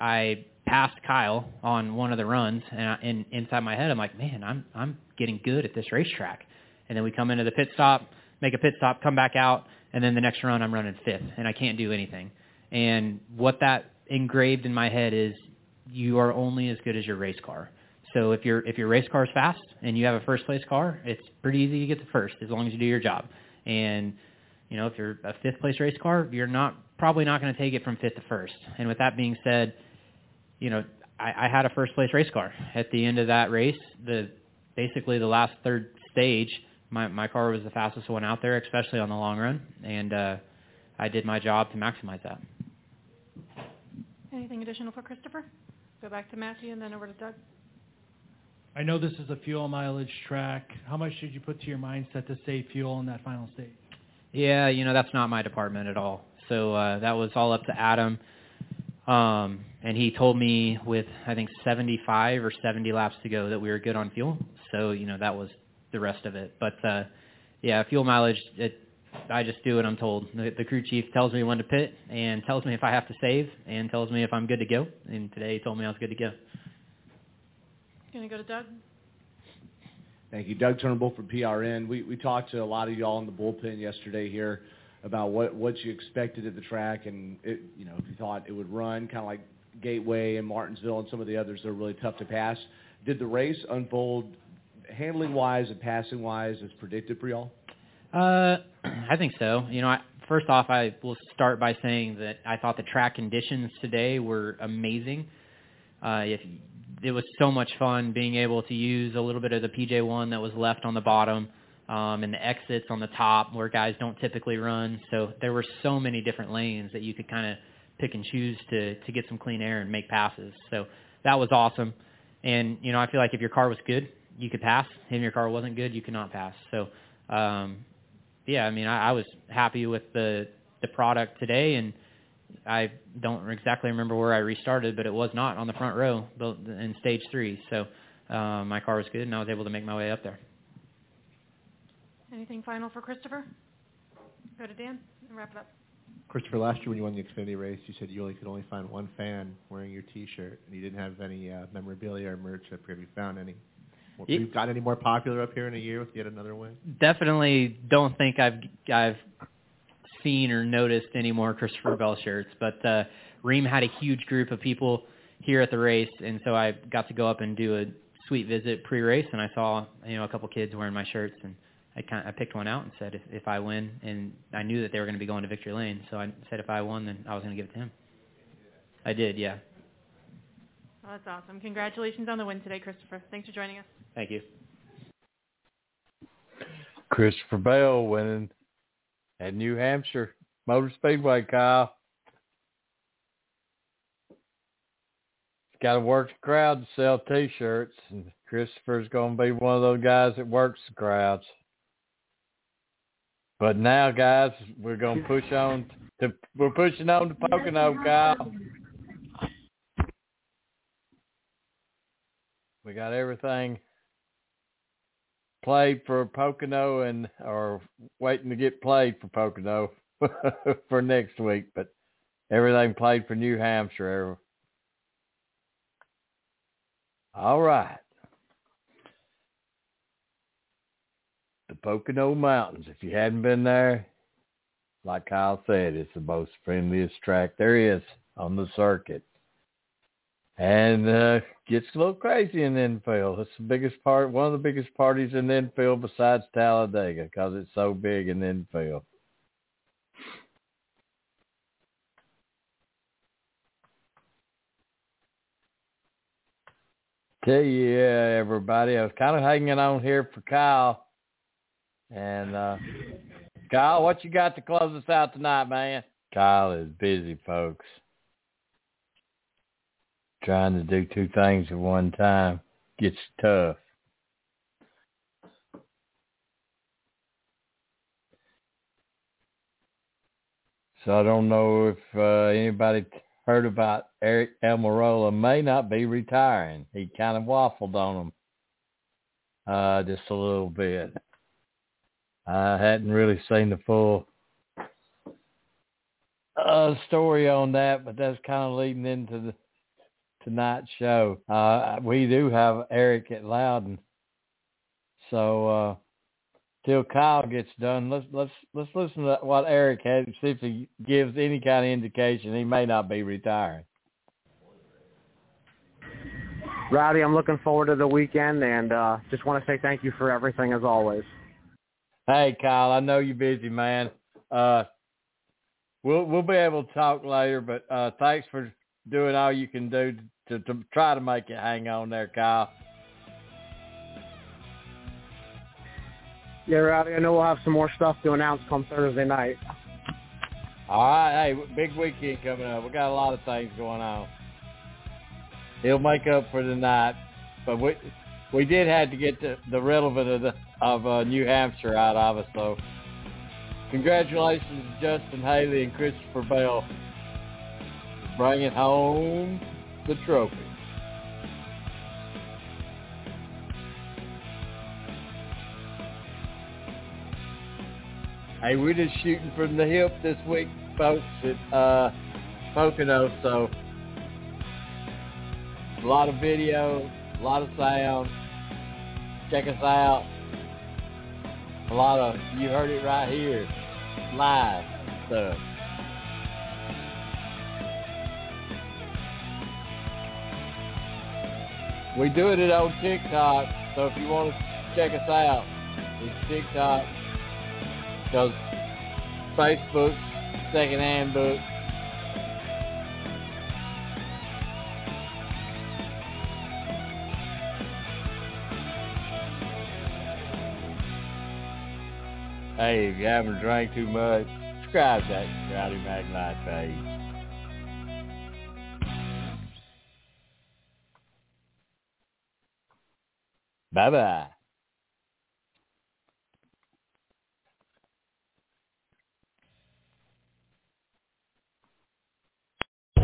I passed Kyle on one of the runs, and, I, and inside my head I'm like, man, I'm I'm getting good at this racetrack. And then we come into the pit stop, make a pit stop, come back out, and then the next run I'm running fifth, and I can't do anything. And what that engraved in my head is you are only as good as your race car. So if your if your race car is fast and you have a first place car, it's pretty easy to get to first as long as you do your job. And you know, if you're a fifth place race car, you're not probably not going to take it from fifth to first. And with that being said, you know, I, I had a first place race car at the end of that race. The basically the last third stage, my my car was the fastest one out there, especially on the long run, and uh, I did my job to maximize that. Anything additional for Christopher? Go back to Matthew and then over to Doug. I know this is a fuel mileage track. How much did you put to your mindset to save fuel in that final stage? Yeah, you know that's not my department at all. So uh, that was all up to Adam, um, and he told me with I think 75 or 70 laps to go that we were good on fuel. So you know that was the rest of it. But uh, yeah, fuel mileage. It, I just do what I'm told. The, the crew chief tells me when to pit and tells me if I have to save and tells me if I'm good to go. And today he told me I was good to go. Going to go to Doug. Thank you. Doug Turnbull from PRN. We, we talked to a lot of y'all in the bullpen yesterday here about what, what you expected at the track and, it, you know, if you thought it would run kind of like Gateway and Martinsville and some of the others that are really tough to pass. Did the race unfold handling-wise and passing-wise as predicted for y'all? Uh, I think so. You know, I, first off, I will start by saying that I thought the track conditions today were amazing. Uh, if it was so much fun being able to use a little bit of the PJ1 that was left on the bottom um, and the exits on the top where guys don't typically run. So there were so many different lanes that you could kind of pick and choose to to get some clean air and make passes. So that was awesome. And you know, I feel like if your car was good, you could pass. If your car wasn't good, you could not pass. So um, yeah, I mean, I, I was happy with the the product today, and I don't exactly remember where I restarted, but it was not on the front row in stage three. So um, my car was good, and I was able to make my way up there. Anything final for Christopher? Go to Dan and wrap it up. Christopher, last year when you won the Xfinity race, you said you only could only find one fan wearing your T-shirt, and you didn't have any uh, memorabilia or merch up here. Have you found any? Have you got any more popular up here in a year with yet another win? Definitely don't think I've I've seen or noticed any more Christopher Bell shirts, but uh, Rheem had a huge group of people here at the race, and so I got to go up and do a sweet visit pre-race, and I saw you know a couple kids wearing my shirts, and I kind of, I picked one out and said if, if I win, and I knew that they were going to be going to victory lane, so I said if I won, then I was going to give it to him. I did, yeah. Oh, that's awesome. Congratulations on the win today, Christopher. Thanks for joining us. Thank you. Christopher Bell winning at New Hampshire Motor Speedway, Kyle. Got to work the crowd to sell T-shirts, and Christopher's going to be one of those guys that works the crowds. But now, guys, we're going to push on to we're pushing on to Pocono, Kyle. We got everything played for Pocono and are waiting to get played for Pocono for next week, but everything played for New Hampshire. All right. The Pocono Mountains. If you hadn't been there, like Kyle said, it's the most friendliest track there is on the circuit. And uh, gets a little crazy in infield. It's the biggest part, one of the biggest parties in infield besides Talladega because it's so big in infield. Tell you, yeah, everybody, I was kind of hanging on here for Kyle. And uh, Kyle, what you got to close us out tonight, man? Kyle is busy, folks. Trying to do two things at one time gets tough. So I don't know if uh, anybody heard about Eric Almirola may not be retiring. He kind of waffled on him uh, just a little bit. I hadn't really seen the full uh, story on that, but that's kind of leading into the tonight's show. Uh, we do have Eric at Loudon, so uh, till Kyle gets done, let's let's let's listen to what Eric has. see if he gives any kind of indication he may not be retiring. Rowdy, I'm looking forward to the weekend and uh, just want to say thank you for everything as always. Hey, Kyle, I know you're busy, man. Uh, we'll we'll be able to talk later, but uh, thanks for doing all you can do to, to, to try to make it hang on there, Kyle. Yeah, Rowdy, I know we'll have some more stuff to announce come Thursday night. All right, hey, big weekend coming up. We got a lot of things going on. He'll make up for the night, but we we did have to get the, the relevant of the, of uh, New Hampshire out of us. So, congratulations to Justin Haley and Christopher Bell bringing home the trophy. Hey, we're just shooting from the hip this week, folks, at uh, Pocono, so a lot of video, a lot of sound. Check us out. A lot of, you heard it right here, live stuff. We do it on TikTok, so if you want to check us out, it's TikTok because Facebook, secondhand book. Hey, if you haven't drank too much, subscribe to that Rowdy Maglite page. Bye-bye.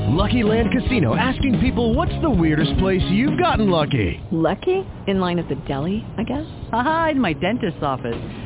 Lucky Land Casino asking people what's the weirdest place you've gotten lucky? Lucky? In line at the deli, I guess? Aha, in my dentist's office.